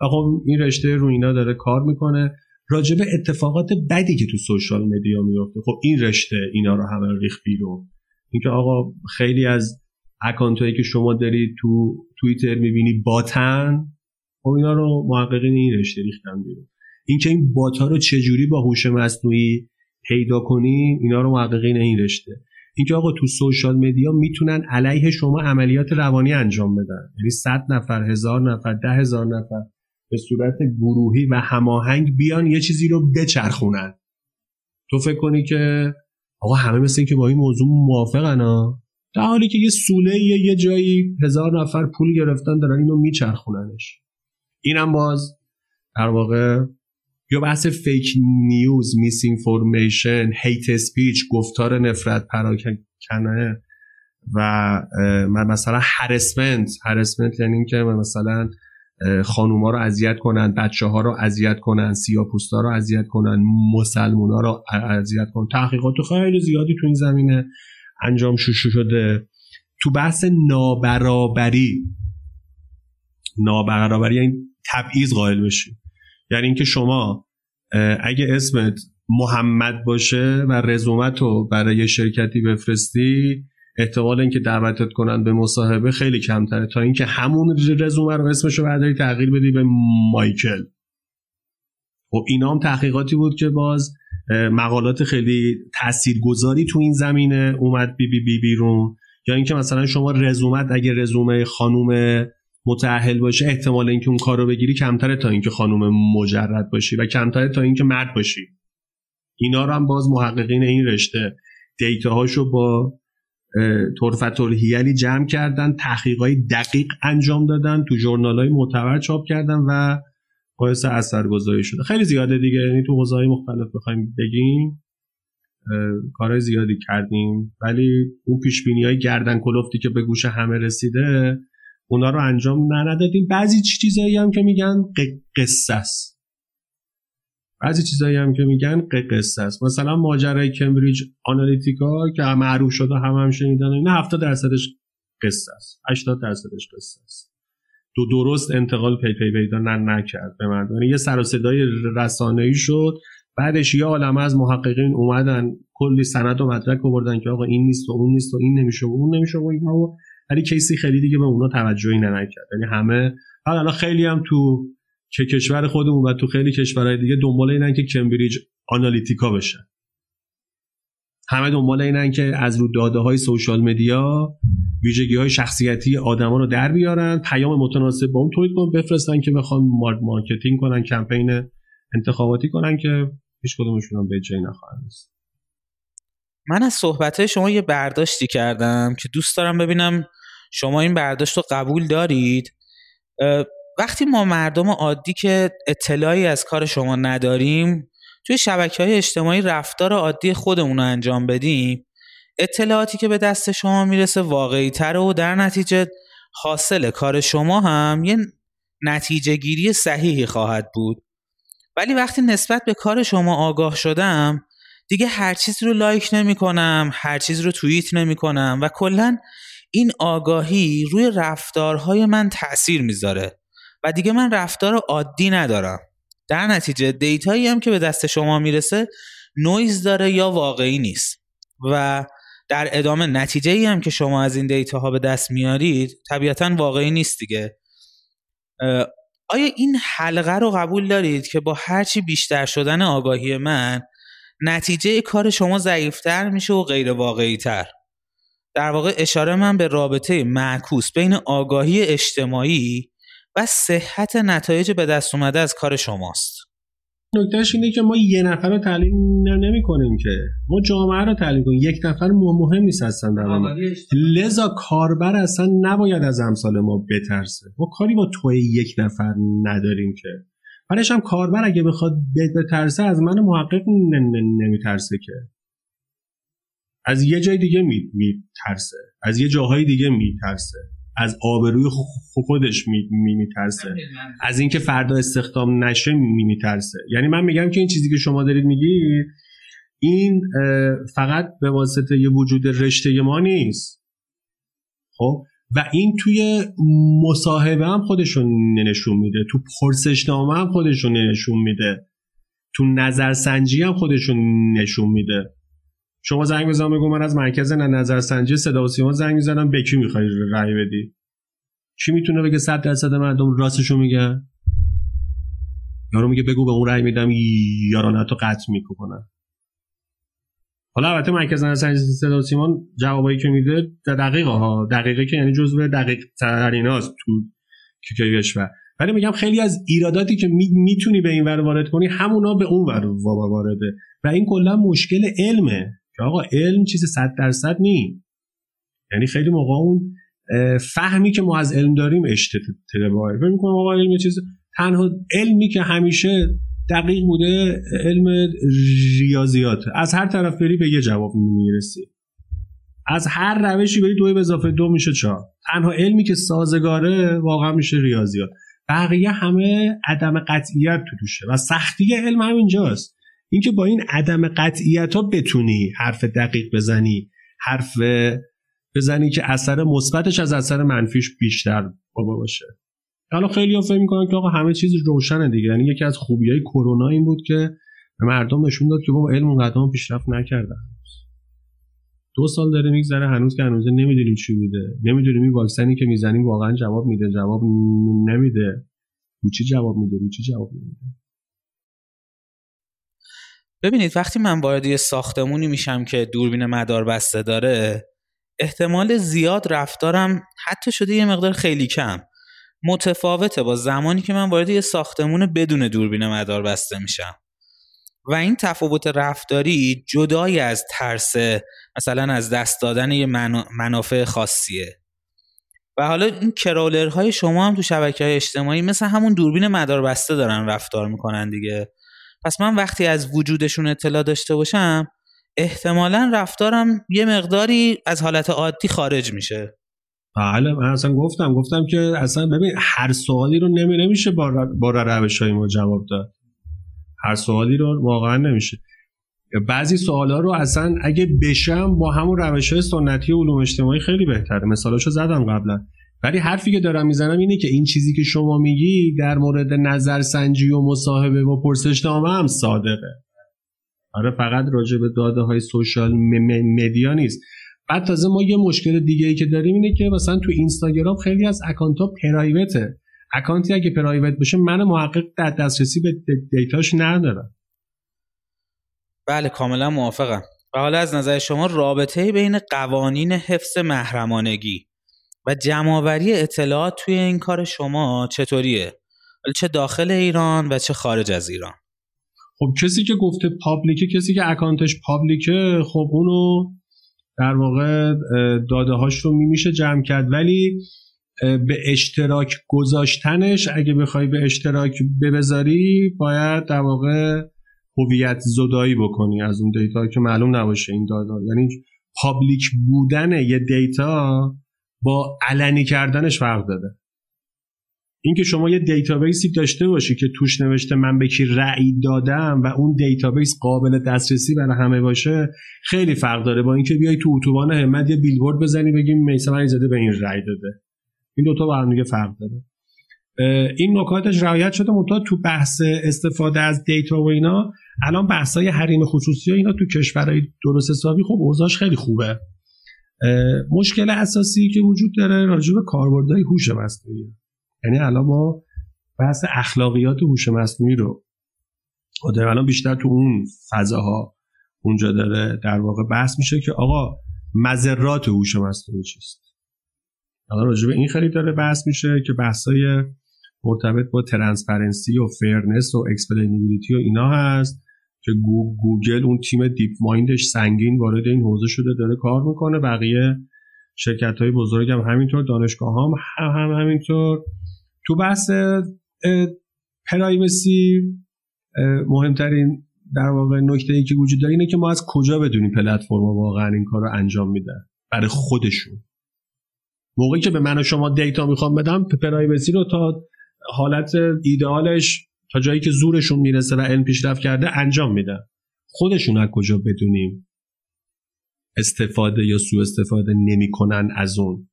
و خب این رشته رو اینا داره کار می‌کنه. راجب اتفاقات بدی که تو سوشال مدیا میفته خب این رشته اینا رو همه ریخ بیرون. اینکه آقا خیلی از اکانت هایی که شما دارید تو توییتر می‌بینی باتن خب اینا رو محققین این رشته ریختن بیرون. اینکه این بات ها رو چجوری با هوش مصنوعی پیدا کنین اینا رو محققین این رشته اینکه آقا تو سوشال مدیا می‌تونن علیه شما عملیات روانی انجام بدن. یعنی 100 نفر هزار نفر ده هزار نفر به صورت گروهی و هماهنگ بیان یه چیزی رو بچرخونن. تو فکر کنی که آقا همه مثل این که با این موضوع موافقن ها؟ در حالی که یه سوله یه, یه جایی هزار نفر پول گرفتن دارن اینو میچرخوننش. اینم باز در واقع یا بحث فیک نیوز میس اینفورمیشن هیت اسپیچ گفتار نفرت پراکنه و مثلا هرسمنت هرسمنت یعنی اینکه مثلا خانوما رو اذیت کنن بچه ها رو اذیت کنن سیاپوستا رو اذیت کنن مسلمونا رو اذیت کنن. تحقیقات خیلی زیادی تو این زمینه انجام شوشو شده. تو بحث نابرابری نابرابری یعنی تبعیض قائل بشی. یعنی اینکه شما اگه اسمت محمد باشه و رزومت رو برای شرکتی بفرستی احتمال اینکه دعوتت کنن به مصاحبه خیلی کمتره. تا اینکه همون رزومه رو اسمش رو برداری تغییر بدی به مایکل. خب اینا هم تحقیقاتی بود که باز مقالات خیلی تاثیرگذاری تو این زمینه اومد بی بی بی بیرون. یا اینکه مثلا شما رزومت اگه رزومه خانوم متأهل باشه احتمال اینکه اون کار رو بگیری کمتره تا اینکه خانوم مجرد باشی و کمتره تا اینکه مرد باشی. اینا رو هم باز محققین این رشته دیتاهاشو با طرفت الهیلی جمع کردن تحقیقای دقیق انجام دادن تو جورنال معتبر چاپ کردن و باعث اثرگذاری شده. خیلی زیاده دیگه یعنی تو حوزه مختلف بخوایم بگیم کارهای زیادی کردیم. ولی اون پیش های گردن کلفتی که به گوش همه رسیده اونا رو انجام ندادیم بعضی چیزایی هم که میگن قصه است. بعضی چیزایی هم که میگن قصه است. مثلا ماجرای کمبریج آنالیتیکا که معروف شده هم هم شنیدن اینا 70 درصدش قصه است. 80 درصدش قصه است. دو درست انتقال پی پی پیدا نکرد به مردم. یعنی یه سر و صدای رسانه‌ای شد. بعدش یه عالمه از محققین اومدن کلی سند و مدرک آوردن که آقا این نیست و اون نیست و این نمیشه و اون نمیشه و اینا ولی کسی خیلی دیگه به اونا توجهی نکرد یعنی همه حالا خیلی هم تو که کشور خودمون و تو خیلی کشورهای دیگه دنبال اینن که کمبریج آنالیتیکا بشن. همه دنبال اینن که از رو داده های social media ویژگی های شخصیتی آدما رو در بیارن پیام متناسب با اون تولید کنن بفرستن که بخوان marketing کنن کمپین انتخاباتی کنن که هیچ کدومشون هم به جایی نخواهند من از صحبت شما یه برداشتی کردم که دوست دارم ببینم شما این برداشت رو قبول دارید. وقتی ما مردم عادی که اطلاعی از کار شما نداریم توی شبکه های اجتماعی رفتار عادی خودمون رو انجام بدیم اطلاعاتی که به دست شما می‌رسه واقعی تره و در نتیجه حاصل کار شما هم یه نتیجه گیری صحیحی خواهد بود. ولی وقتی نسبت به کار شما آگاه شدم دیگه هر چیز رو لایک نمی کنم هر چیز رو توییت نمی کنم و کلا این آگاهی روی رفتارهای من تاثیر می‌ذاره و دیگه من رفتار عادی ندارم. در نتیجه دیتایی هم که به دست شما می‌رسه نویز داره یا واقعی نیست. و در ادامه نتیجه ای هم که شما از این data ها به دست میارید طبیعتا واقعی نیست دیگه. آیا این حلقه رو قبول دارید که با هرچی بیشتر شدن آگاهی من نتیجه کار شما ضعیفتر میشه و غیر واقعی تر در واقع اشاره من به رابطه معکوس بین آگاهی اجتماعی و صحت نتایج به دست اومده از کار شماست. نکتهش اینه که ما یه نفر رو تعلیم نمی کنیم که. ما جامعه رو تعلیم کنیم. یک نفر مهم نیست هستن در لذا کاربر اصلا نباید از امثال ما بترسه. ما کاری با توی یک نفر نداریم که. برایش هم کاربر اگه بخواد بترسه از من محقق نمیترسه که. از یه جای دیگه میترسه. از یه جاهای دیگه میترسه. از آبروی خودش میترسه. می از اینکه فردا استخدام نشه میترسه. یعنی من میگم که این چیزی که شما دارید میگی این فقط به واسطه یه وجود رشته ما نیست. خب؟ و این توی مصاحبه هم خودشون نشون میده. تو پرسشنامه هم خودشون نشون میده. تو نظرسنجی هم خودشون نشون میده. شما زنگ بزن بگو من از مرکز نظرسنجی صدا و سیما زنگ می‌زنم. به کی می‌خوای رأی بدی؟ کی می‌تونه بگه 100 درصد مردم راستشو میگن یارو میگه بگو به اون رأی میدم. یارانه تو قطع می‌کنن حالا البته مرکز نظرسنجی صدا و سیما جوابایی که میده دقیقه ها. دقیقه که یعنی جزء دقیق تریناست تو کشور. ولی میگم خیلی از ایراداتی که می‌تونی به این ور وارد کنی همونا به اون ور وارده. و این کلا مشکل علمه که آقا علم چیز صد درصد نی یعنی خیلی موقع اون فهمی که ما از علم داریم اشتباهه فکر می‌کنم آقا علم چیز تنها علمی که همیشه دقیق بوده علم ریاضیات. از هر طرف بری به یه جواب می‌رسی. از هر روشی بری دو به اضافه دو میشه چهار. تنها علمی که سازگاره واقعا میشه ریاضیات. بقیه همه عدم قطعیت تو توشه و سختی علم همینجاست. اینکه با این عدم قطعیت ها بتونی حرف دقیق بزنی حرف بزنی که اثر مثبتش از اثر منفیش بیشتر باشه. حالا خیلی ها فکر می‌کنن که آقا همه چیز روشنه دیگه. یعنی یکی از خوبی های کرونا این بود که به مردم نشون داد که بابا علم اونقدر پیشرفت نکردن. دو سال داره میگذره هنوز که هنوز نمی‌دونیم چی بوده. نمی‌دونیم این واکسنی که می‌زنیم واقعا جواب میده جواب نمیده. رو چی جواب میده؟ رو چی جواب نمیده ببینید وقتی من وارد یه ساختمونی میشم که دوربین مدار بسته داره احتمال زیاد رفتارم حتی شده یه مقدار خیلی کم. متفاوته با زمانی که من وارد یه ساختمون بدون دوربین مدار بسته میشم. و این تفاوت رفتاری جدای از ترس مثلا از دست دادن یه منافع خاصیه. و حالا این کرولرهای شما هم تو شبکه های اجتماعی مثل همون دوربین مدار بسته دارن رفتار می‌کنن دیگه. پس من وقتی از وجودشون اطلاع داشته باشم احتمالا رفتارم یه مقداری از حالت عادی خارج میشه. بله من اصلا گفتم گفتم که اصلا ببین هر سوالی رو نمی نمیشه با, روش های ما جواب داد. هر سوالی رو واقعا نمیشه. بعضی سوالا رو اصلا اگه بشم با همون روش های سنتی علوم اجتماعی خیلی بهتره. مثالاشو زدم قبلا. ولی حرفی که دارم می‌زنم اینه که این چیزی که شما میگی در مورد نظرسنجی و مصاحبه و پرسشنامه هم صادقه. آره فقط راجع به داده های social media نیست. بعد تازه ما یه مشکل دیگه ای که داریم اینه که مثلا تو اینستاگرام خیلی از اکانت ها private ه اکانتی اگه private باشه من محقق در دسترسی به data ش ندارم بله کاملا موافقم و حالا از نظر شما رابطه بین قوانین حفظ محرمانگی و جمعآوری اطلاعات توی این کار شما چطوریه؟ چه داخل ایران و چه خارج از ایران؟ خب کسی که گفته public ه کسی که اکانتش public ه خب اونو در واقع داده هاش رو میشه جمع کرد. ولی به اشتراک گذاشتنش اگه بخوای به اشتراک بذاری باید در واقع هویت زدایی بکنی از اون data که معلوم نباشه این داده یعنی public بودن یه data با علنی کردنش فرق داده. اینکه شما یه database ی داشته باشی که توش نوشته من به کی رأی دادم و اون database قابل دسترسی برای همه باشه خیلی فرق داره. با اینکه بیای تو اتوبان همت یه بیلبورد بزنی بگیم میثم زده به این رأی داده. این دوتا با هم دیگه فرق داره. این نکاتش رعایت شده منتها تو بحث استفاده از data و اینا. الان بحثای حریم خصوصی و اینا تو کشورهای درست حسابی خب اوضاعش خیلی خوبه. مشکل اساسی که وجود داره راجع به کاربردهای هوش مصنوعی. یعنی الان ما بحث اخلاقیات هوش مصنوعی رو داریم. الان بیشتر تو اون فضاها اونجا داره در واقع بحث میشه که آقا مضرات هوش مصنوعی چیست؟ الان راجع به این خیلی داره بحث میشه که بحثای مرتبط با transparency و fairness و explainability و اینا هست که گوگل اون تیم دیپ مایندش سنگین وارد این حوزه شده داره کار می‌کنه. بقیه شرکت های بزرگ هم همینطور دانشگاه هم, هم, هم همینطور. تو بحث privacy مهمترین در واقع نکته ای که وجود داره اینه که ما از کجا بدونیم پلتفرم واقعا این کار رو انجام میده برای خودشون. موقعی که به من و شما data می‌خوام بدم privacy رو تا حالت ایدئالش تا جایی که زورشون می‌رسه و علم پیشرفت کرده انجام میدن. خودشون از کجا بدونیم؟ استفاده یا سوء استفاده نمی‌کنن از اون.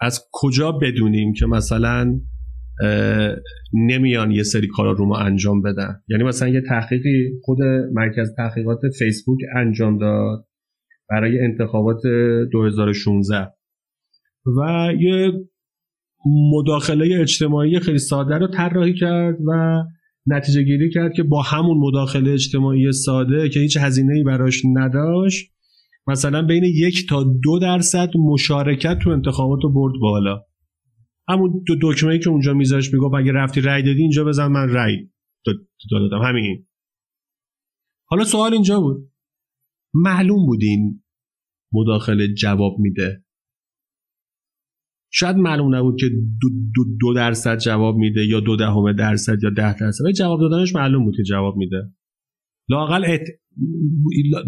از کجا بدونیم که مثلا نمیان یه سری کارا رو ما انجام بدن؟ یعنی مثلا یه تحقیقی خود مرکز تحقیقات فیسبوک انجام داد برای انتخابات 2016 و یه مداخله اجتماعی خیلی ساده رو طراحی کرد و نتیجه گیری کرد که با همون مداخله اجتماعی ساده که هیچ هزینه ای براش نداشت مثلا بین یک تا دو درصد مشارکت تو انتخابات رو برد بالا. همون دو دکمه که اونجا میذاش می‌گفت اگه رفتی رأی دادی اینجا بزن من رأی دادم. همین. حالا سوال اینجا بود. معلوم بود این مداخله جواب میده. شاید معلوم نبود که دو, دو, دو درصد جواب میده یا دو دهم درصد یا ده درصد جواب دادنش معلوم بود که جواب میده. لاقل ات...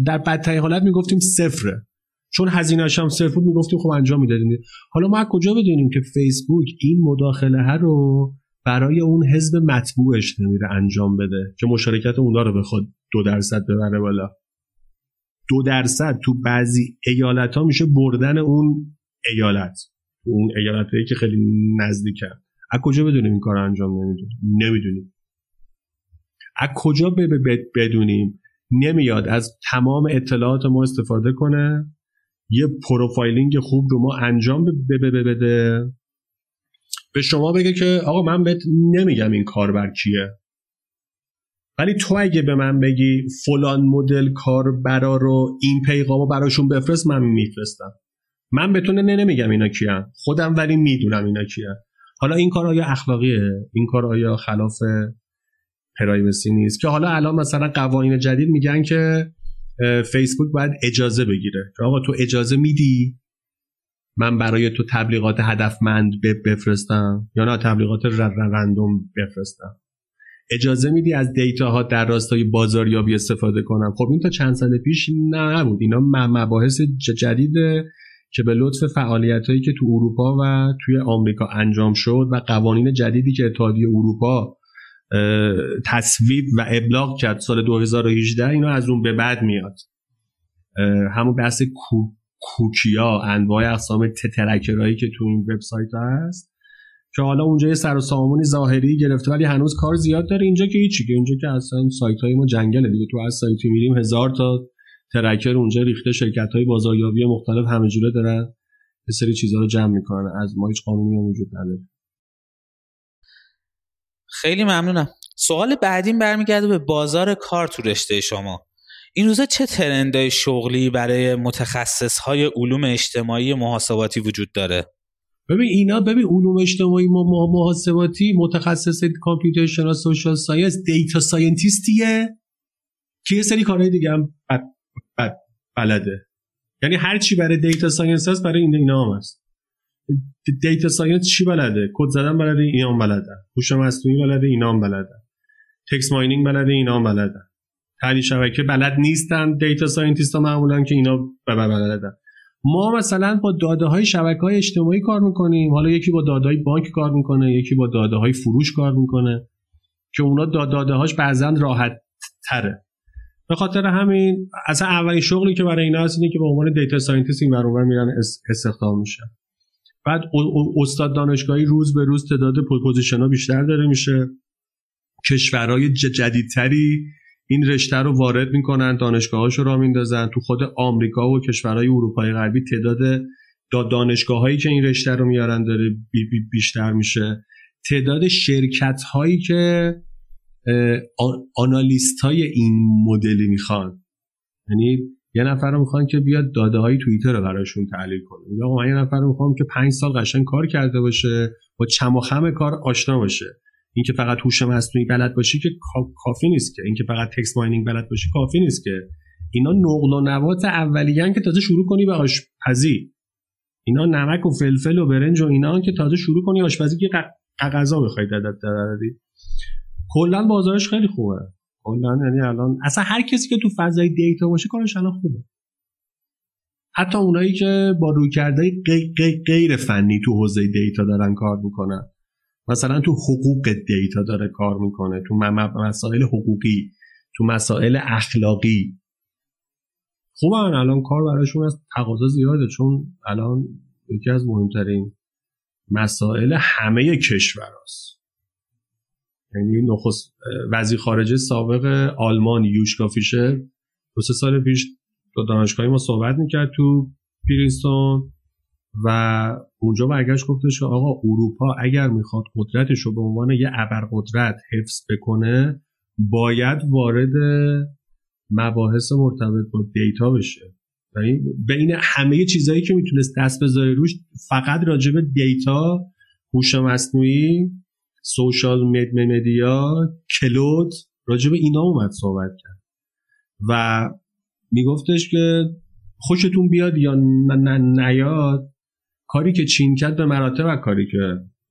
در بدترین حالت می‌گفتیم صفره. چون هزینه‌اش هم صفر بود می‌گفتیم خب انجام می‌دادیم حالا ما کجا بدونیم که فیسبوک این مداخله ها رو برای اون حزب مطبوعش نمیره انجام بده که مشارکت اونا رو بخواد دو درصد ببره بالا؟ دو درصد تو بعضی ایالت ها میشه بردن اون ایالت. اون ایالت هایی که خیلی نزدیکن از کجا بدونیم این کار انجام نمی‌دونیم؟ نمی‌دونیم. از کجا بدونیم؟ نمیاد. از تمام اطلاعات ما استفاده کنه. یه پروفایلینگ خوب رو ما انجام بده. به شما بگه که آقا من بهت نمیگم این کاربر کیه. ولی تو اگه به من بگی فلان مدل کاربرا رو این پیغامو براشون بفرست من میفرستم. من بتونه نه نمیگم اینا کیان خودم ولی می‌دونم اینا کیان حالا این کار آیا اخلاقیه؟ این کار آیا خلاف پرایوسی نیست؟ که حالا الان مثلا قوانین جدید میگن که فیسبوک باید اجازه بگیره. آقا تو اجازه میدی من برای تو تبلیغات هدفمند بفرستم یا نه تبلیغات رندوم بفرستم؟ اجازه میدی از دیتا ها در راستای بازاریابی استفاده کنم؟ خب این تا چند سال پیش نه نبود. اینا مباحث جدید که به لطف فعالیت هایی که تو اروپا و توی آمریکا انجام شد و قوانین جدیدی که اتحادیه اروپا تصویب و ابلاغ کرد سال 2018 اینا از اون به بعد میاد. همون بحث کوکیا انواع اقسام ترکرهایی که تو این وبسایت هست که حالا اونجا یه سر و سامونی ظاهری گرفته ولی هنوز کار زیاد داره. اینجا که هیچی که اینجا که اصلا سایت های ما جنگله دیگه. تو از سایتی میریم هزار تا ترکر اونجا ریخته شرکت های بازاریابی مختلف همه جوره دارن. یه سری چیزها رو جمع می‌کنن. از ما هیچ قانونی هم وجود نداره. خیلی ممنونم. سوال بعدیم برمیگرده به بازار کار تو رشته شما. این روزا چه trend های شغلی برای متخصص های علوم اجتماعی محاسباتی وجود داره؟ ببین اینا ببین علوم اجتماعی ما محاسباتی متخصص کامپیوتر شناس social science data scientist یه که یه سری کارهای دیگه هم بلده. یعنی هر چی برای data science هست برای این اینا هم هست. data science چی بلده؟ کد زدن بلده اینا هم بلده. هوش مصنوعی بلده اینا هم بلده. text mining بلده اینا هم بلده. تحلیل شبکه بلد نیستن data scientist ها معمولا که اینا بلدن. ما مثلا با داده های شبکه های اجتماعی کار می‌کنیم. حالا یکی با داده های بانک کار می‌کنه یکی با داده های فروش کار می‌کنه که اونا داده هاش بعضا راحت تره. به خاطر همین اصلا اولین شغلی که برای اینا هست اینه که به عنوان data scientist این برابر میرن استخدام میشن. بعد استاد دانشگاهی روز به روز تعداد position ها بیشتر داره میشه. کشورهای جدیدتری این رشته رو وارد می‌کنن دانشگاهاشو راه میندازن. تو خود آمریکا و کشورهای اروپای غربی تعداد دانشگاه هایی که این رشته رو میارن داره بیشتر میشه. تعداد شرکت هایی که analyst های این مدلی می‌خوان. یعنی یه نفر رو می‌خوان که بیاد داده های توییتر رو براشون تحلیل کنه. یا من یه نفر رو می‌خوام که پنج سال قشنگ کار کرده باشه با چم و خم کار آشنا باشه. اینکه فقط هوش مصنوعی بلد باشی که کافی نیست که. اینکه فقط text mining بلد باشی کافی نیست که. اینا نقل و نبات اولیه‌ان که تازه شروع کنی به آشپزی. اینا نمک و فلفل و برنج و اینا که تازه شروع کنی آشپزی که غذا بخوای دادی کلا بازارش خیلی خوبه. کلا یعنی الان اصلا هر کسی که تو فضای data باشه کارش الان خوبه. حتی اونایی که با رویکردهای غیر فنی تو حوزه دیتا دارن کار می‌کنن. مثلا تو حقوق دیتا داره کار می‌کنه تو مسائل حقوقی تو مسائل اخلاقی. خوبن الان کار براشون از تقاضا زیاده چون الان یکی از مهمترین مسائل همه کشور هست. یعنی نخست وزیر خارجه سابق آلمان یوشکا فیشر دو سه سال پیش تو دانشگاهی ما صحبت می‌کرد تو پرینستون و اونجا برگشت گفتش که آقا اروپا اگر می‌خواد قدرتش رو به عنوان یه ابرقدرت حفظ بکنه باید وارد مباحث مرتبط با دیتا بشه. یعنی بین همه چیزهایی که می‌تونست دست بذاره روش فقط راجع به دیتا هوش مصنوعی سوشال مدیا کلود راجع به اینا اومد صحبت کرد. و میگفتش که خوشتون بیاد یا نیاد کاری که چین کرد به مراتب و کاری که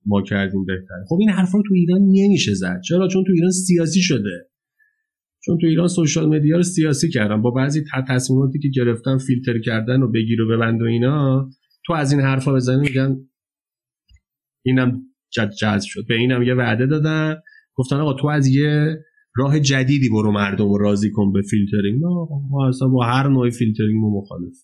ما کردیم بهتره. خب این حرفا تو ایران نمیشه زد. چرا؟ چون تو ایران سیاسی شده. چون تو ایران سوشال مدیا رو سیاسی کردن. با بعضی تصمیماتی که گرفتن فیلتر کردن و بگیر و ببند و اینا تو از این حرفا بزنی میگن اینم جذب شد. به اینم یه وعده دادن. گفتن آقا تو از یه راه جدیدی برو مردم رو راضی کن به فیلترینگ. ما اصلا با هر نوع فیلترینگ ما مخالف.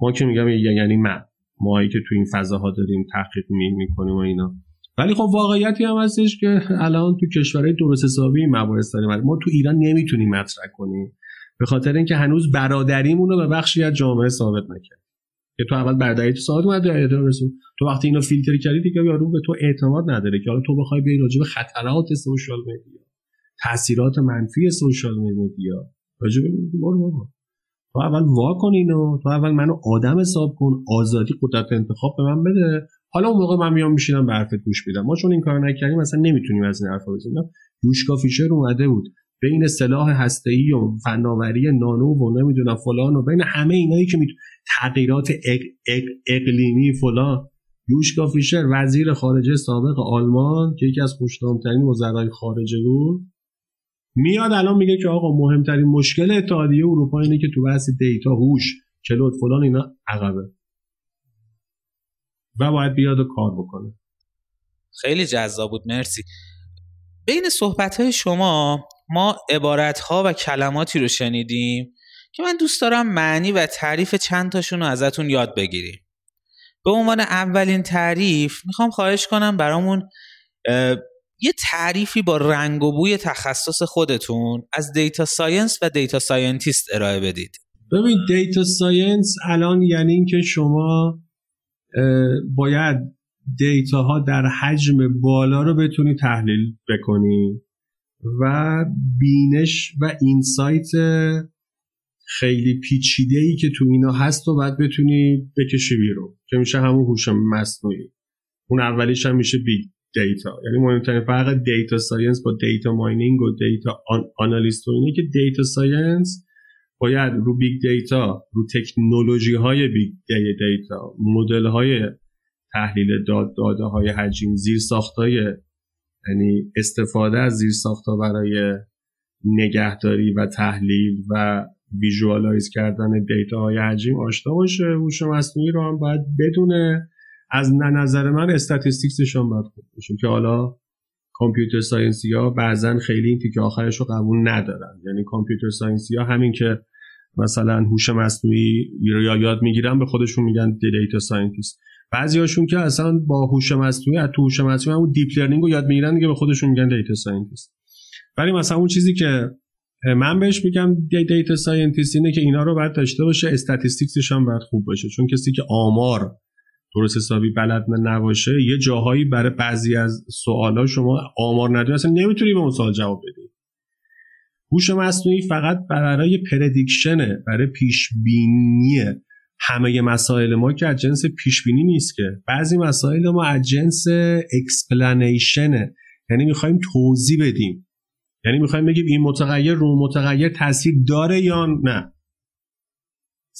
ما که میگم یعنی من. ماهایی که تو این فضاها داریم تحقیق می‌کنیم و اینا. ولی خب واقعیتی هم هستش که الان تو کشورهای درست حسابی مباحث داریم. ما تو ایران نمی‌تونیم مطرح کنیم. به خاطر اینکه هنوز برادریمون رو به بخشی از جامعه ثابت نکرد که تو اول برادری تو ثابت اومد رسون تو وقتی اینو فیلتر کردی دیگه یارو به تو اعتماد نداره که حالا تو بخوای بیای راجع به خطرات سوشال مدیا تاثیرات منفی سوشال مدیا. راجع به تو اول وا کن اینو. تو اول منو آدم حساب کن. آزادی قدرت انتخاب به من بده. حالا اون موقع من میام میشینم به حرفت گوش میدم. ما چون این کار نکردیم مثلا نمی‌تونیم از این حرفا بزنیم. یوشکا فیشر اومده بود. بین سلاح هسته‌ای و فناوری نانو و نمی‌دونم فلان و بین همه اینایی که میتون تغییرات اق... اق... اقلیمی فلان. یوشکا فیشر وزیر خارجه سابق آلمان که یکی از خوشنامترین وزرای خارجه بود. میاد الان میگه که آقا مهمترین مشکل اتحادیه اروپا اینه که تو بحث دیتا هوش کلود فلان اینا عقبه. و باید بیاد و کار بکنه. خیلی جذاب بود مرسی. بین صحبت های شما ما عبارت ها و کلماتی رو شنیدیم که من دوست دارم معنی و تعریف چند تاشون رو ازتون یاد بگیریم. به عنوان اولین تعریف می‌خوام خواهش کنم برامون یه تعریفی با رنگ و بوی تخصص خودتون از data science و data scientist ارائه بدید. ببین data science الان یعنی اینکه شما باید data ها در حجم بالا رو بتونی تحلیل بکنی. و بینش و insight خیلی پیچیده ای که تو اینا هست و باید بتونی بکشی بیرون. که میشه همون هوش مصنوعی. اون اولیش هم میشه big data یعنی مهمترین فرق data science با data mining و data analyst و اینه که data science باید رو big data رو تکنولوژی های big data مدل های تحلیل داد داده های حجیم زیر های یعنی استفاده از زیر ها برای نگهداری و تحلیل و visualize کردن data های حجیم آشنا باشه. هوش مصنوعی رو هم باید بدونه. از نظر من statistics ش هم باید خوب باشه که حالا computer science ی ها بعضا خیلی این تیکه آخرش رو قبول ندارن. یعنی computer science ی ها همین که مثلا هوش مصنوعی یا یاد می‌گیرن به خودشون میگن data scientist. بعضی هاشون که اصلا با هوش مصنوعی از تو هوش مصنوعی همون deep learning رو یاد می‌گیرن دیگه به خودشون میگن data scientist. ولی مثلا اون چیزی که من بهش میگم data scientist اینه که اینا رو باید داشته باشه statistics ش هم باید خوب باشه. چون کسی که آمار درست حسابی بلد نباشه یه جاهایی برای بعضی از سوالا شما آمار نداری اصلا نمی‌تونی به اون سوال جواب بدی. هوش مصنوعی فقط برای prediction ه برای پیش بینی همه مسائل ما که از جنس پیش بینی نیست که. بعضی مسائل ما از جنس explanation ه یعنی می‌خوایم توضیح بدیم. یعنی می‌خوایم بگیم این متغیر رو متغیر تاثیر داره یا نه.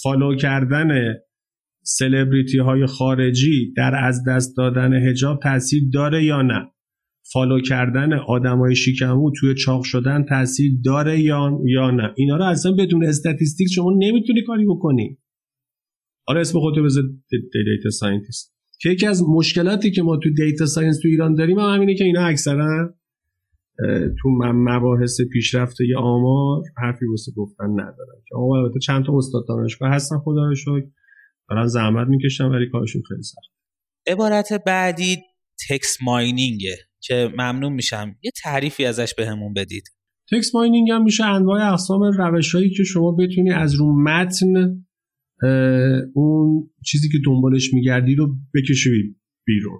follow کردن سلبریتی های خارجی در از دست دادن حجاب تاثیر داره یا نه. follow کردن آدمای شیکمو توی چاق شدن تاثیر داره یا یا نه. اینا رو اصلا بدون statistic شما نمی‌تونی کاری بکنی. حالا اسم خودتو بذار data scientist. که یکی از مشکلاتی که ما تو data science تو ایران داریم هم همینه که اینا اکثرا تو مباحث پیشرفته آمار حرفی واسه گفتن ندارن. که آقا البته چند تا استاد دانشگاه هستن خدا رو شکر. دارن زحمت می‌کشن ولی کارشون خیلی سخت عبارت بعدی text mining ه که ممنون میشم. یه تعریفی ازش بهمون به بدید. text mining هم میشه انواع اقسام روشهایی که شما بتونی از رو متن اون چیزی که دنبالش میگردی رو بکشی بیرون.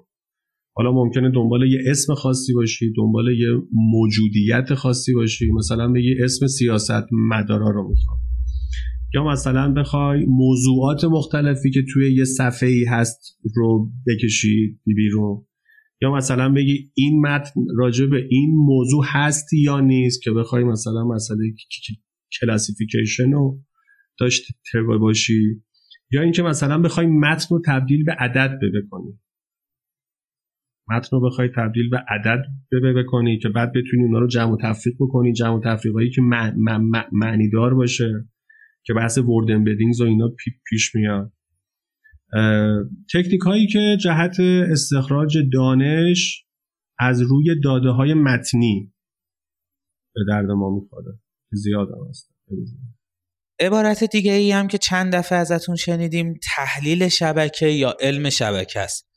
حالا ممکنه دنبال یه اسم خاصی باشی دنبال یه موجودیت خاصی باشی. مثلا به یه اسم سیاست مدارا رو می‌خوام. یا مثلا بخوای موضوعات مختلفی که توی یه صفحه ای هست رو بکشی بیرون. یا مثلا بگی این متن راجع به این موضوع هست یا نیست که بخوای مثلا مسئله کلاسیفیکیشن رو داشته باشی؟ یا اینکه مثلا بخوای متن رو تبدیل به عدد بکنی. متن رو بخوای تبدیل به عدد بکنی که بعد بتونی اونا رو جمع و تفریق بکنی جمع و تفریقایی که معنی دار باشه که بحث ورد امبدینگز و اینا پیش میاد. تکنیک هایی که جهت استخراج دانش از روی داده های متنی به درد ما می‌خوره. زیاد هم هست. عبارت دیگه ای هم که چند دفعه ازتون شنیدیم تحلیل شبکه یا علم شبکه است.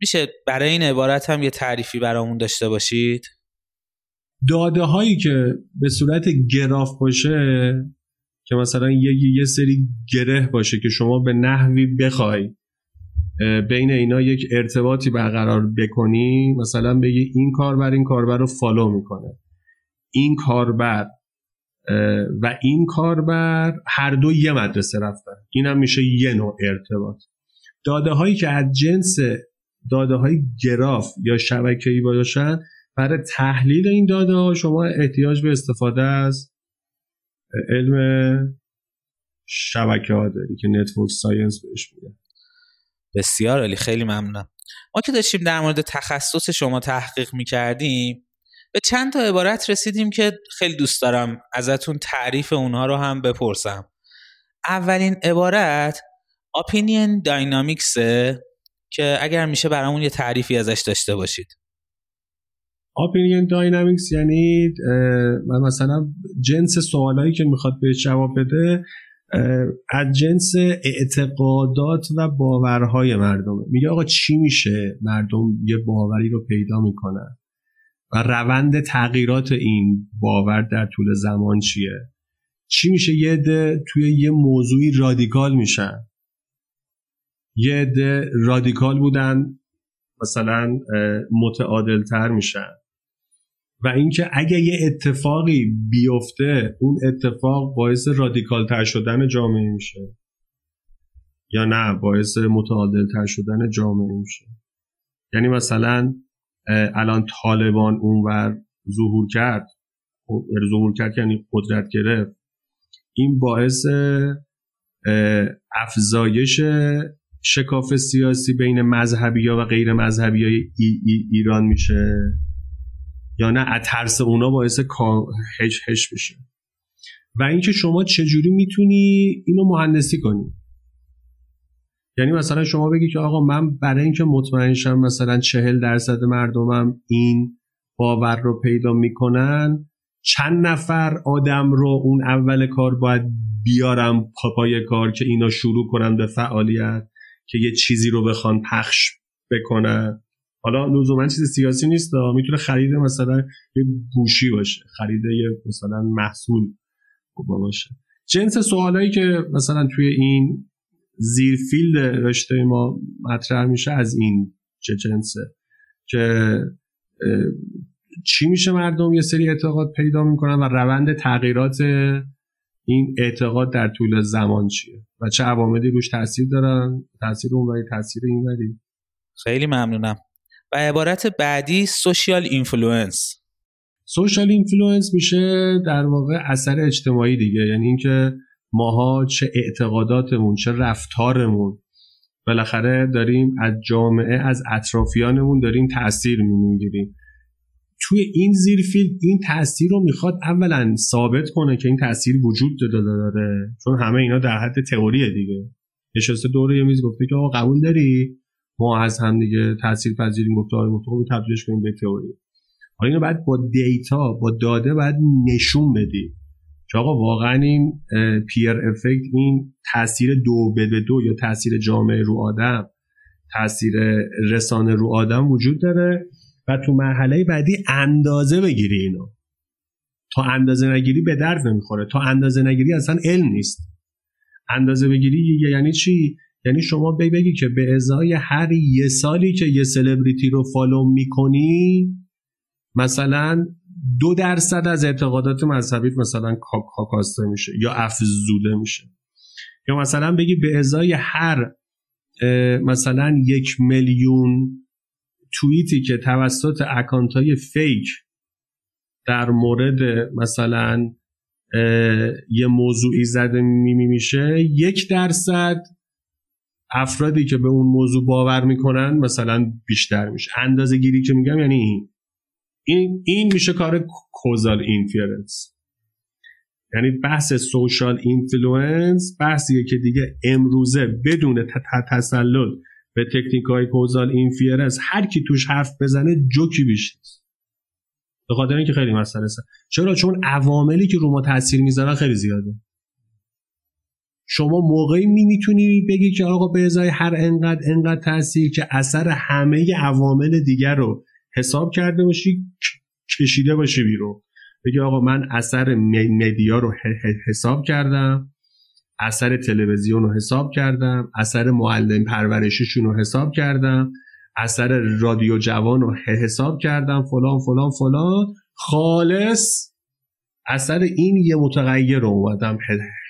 میشه برای این عبارت هم یه تعریفی برامون داشته باشید؟ داده هایی که به صورت گراف باشه که مثلا یه, یه سری گره باشه که شما به نحوی بخوای بین اینا یک ارتباطی برقرار بکنی مثلا بگی این کاربر این کاربر رو فالو می‌کنه. این کاربر و این کاربر هر دو یه مدرسه رفتن. این هم میشه یه نوع ارتباط. داده هایی که از جنس داده های گراف یا شبکه‌ای باشن برای تحلیل این داده ها شما احتیاج به استفاده از علم شبکه ها داری که network science بهش میگن بسیار عالی خیلی ممنونم. ما که داشتیم در مورد تخصص شما تحقیق می‌کردیم به چند تا عبارت رسیدیم که خیلی دوست دارم ازتون تعریف اونها رو هم بپرسم. اولین عبارت opinion dynamics که اگر میشه برامون یه تعریفی ازش داشته باشید. opinion داینامیکس یعنی مثلا جنس سوالایی که می‌خواد بهش جواب بده از جنس اعتقادات و باورهای مردم میگه آقا چی میشه مردم یه باوری رو پیدا می‌کنن؟ و روند تغییرات این باور در طول زمان چیه؟ چی میشه؟ یه عده توی یه موضوعی رادیکال میشن. یه عده رادیکال بودن مثلا متعادلتر میشن. و اینکه اگه یه اتفاقی بیفته اون اتفاق باعث رادیکالتر شدن جامعه میشه. یا نه باعث متعادلتر شدن جامعه میشه. یعنی مثلا الان طالبان اونور ظهور کرد. خب، ظهور کرد یعنی قدرت گرفت. این باعث افزایش شکاف سیاسی بین مذهبی ها و غیر مذهبی های ایران میشه یا نه؟ از ترس اونا باعث هش هش بشه. و اینکه شما چجوری می‌تونی اینو مهندسی کنی؟ یعنی مثلا شما بگی که آقا من برای اینکه مطمئن شم مثلا چهل درصد مردمم این باور رو پیدا می‌کنن چند نفر آدم رو اون اول کار باید بیارم پای کار که اینا شروع کنن به فعالیت که یه چیزی رو بخوان پخش بکنن. حالا لزوما چیز سیاسی نیست می‌تونه خرید مثلا یه گوشی باشه خرید یه مثلا محصول. باشه. جنس سوالایی که مثلا توی این زیر field رشته ما مطرح میشه از این چه جنسه که چی میشه مردم یه سری اعتقاد پیدا می‌کنن و روند تغییرات این اعتقاد در طول زمان چیه و چه عواملی روش تاثیر دارن؟ تاثیر اون تاثیر این وری. خیلی ممنونم. و عبارت بعدی social influence social influence میشه در واقع اثر اجتماعی دیگه. یعنی اینکه ماها چه اعتقاداتمون چه رفتارمون. بالاخره داریم از جامعه از اطرافیانمون داریم تاثیر می‌گیریم توی این زیر field این تاثیر رو می‌خواد اولا ثابت کنه که این تاثیر وجود داره چون همه اینا در حد تئوریه دیگه. نشسته دور یه میز گفته که آقا قبول داری؟ ما از هم دیگه تاثیر پذیریم گفته آره رو تبدیلش کنیم به تئوری. حالا اینو بعد با data با داده باید نشون بدی. که آقا واقعا این peer effect این تاثیر دو به دو یا تاثیر جامعه رو آدم تاثیر رسانه رو آدم وجود داره و تو مرحله بعدی اندازه بگیری اینو. تا اندازه نگیری به درد نمی‌خوره. تا اندازه نگیری اصلا علم نیست. اندازه بگیری یعنی چی؟ یعنی شما بگی که به ازای هر یه سالی که یه سلبریتی رو follow می‌کنی مثلا دو درصد از اعتقادات مذهبی مثلا کاکاسته میشه یا افزوده میشه. یا مثلا بگی به ازای هر مثلا یک میلیون توییتی که توسط اکانت های فیک در مورد مثلا یه موضوعی زده میمی میشه یک درصد افرادی که به اون موضوع باور می‌کنن مثلا بیشتر میشه. اندازه گیری که میگم یعنی این. این, این میشه کار causal inference یعنی بحث social influence بحثیه که دیگه امروزه بدون تسلط به تکنیک های causal inference هر کی توش حرف بزنه جوکی بیش به خاطر اینکه خیلی مسئله است چرا؟ چون عواملی که رو ما تاثیر می‌ذارن خیلی زیاده. شما موقعی می می‌تونی بگی که آقا به ازای هر انقدر انقدر تاثیر که اثر همه عوامل دیگر رو حساب کرده باشی کشیده باشی بیرون. بگی آقا من اثر مدیا رو حساب کردم اثر تلویزیون رو حساب کردم اثر معلم پرورششون رو حساب کردم اثر رادیو جوان رو حساب کردم فلان فلان فلان. خالص اثر این یه متغیر رو اومدم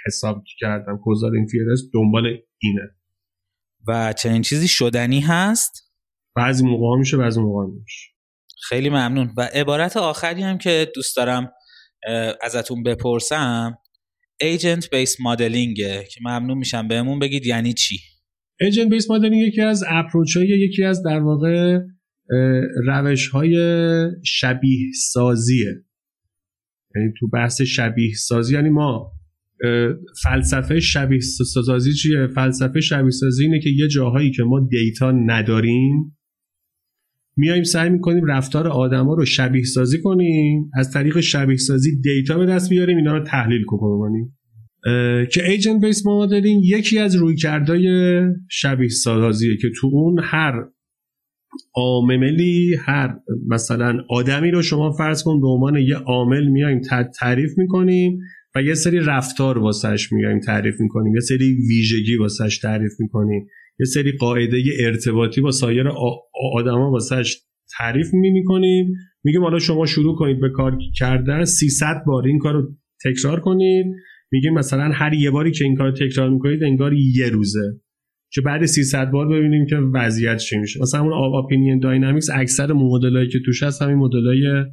حساب کردم. کوزار اینفیرس دنبال اینه. و چنین چیزی شدنی هست؟ بعضی موقع میشه بعضی موقع میشه خیلی ممنون. و عبارت آخری هم که دوست دارم ازتون بپرسم ایجنت بیس مدلینگه که ممنون میشم بهمون بگید یعنی چی؟ ایجنت بیس مدلینگ یکی از اپروچ های یکی از در واقع روش های شبیه سازیه یعنی تو بحث شبیه سازی یعنی ما فلسفه شبیه سازی چیه؟ فلسفه شبیه سازی اینه که یه جاهایی که ما data نداریم میایم سعی می‌کنیم رفتار آدما رو شبیه سازی کنیم. از طریق شبیه سازی data به دست بیاریم اینا رو تحلیل کنیم. که agent based modeling یکی از رویکردهای شبیه سازیه که تو اون هر عاملی هر مثلا آدمی رو شما فرض کن به عنوان یه عامل میایم تعریف می‌کنیم و یه سری رفتار واسش میایم تعریف می‌کنیم. یه سری ویژگی واسش تعریف می‌کنیم. یه سری قاعده ارتباطی با سایر آدما واسش تعریف می‌کنیم. میگیم حالا شما شروع کنید به کار کردن 300 بار این کار رو تکرار کنید. میگیم مثلا هر یه باری که این کار تکرار می‌کنید انگار یه روزه. که بعد 300 بار ببینیم که وضعیت چی میشه. مثلا اون اپینین داینامیکس اکثر مدلایی که توش هست همین مدلای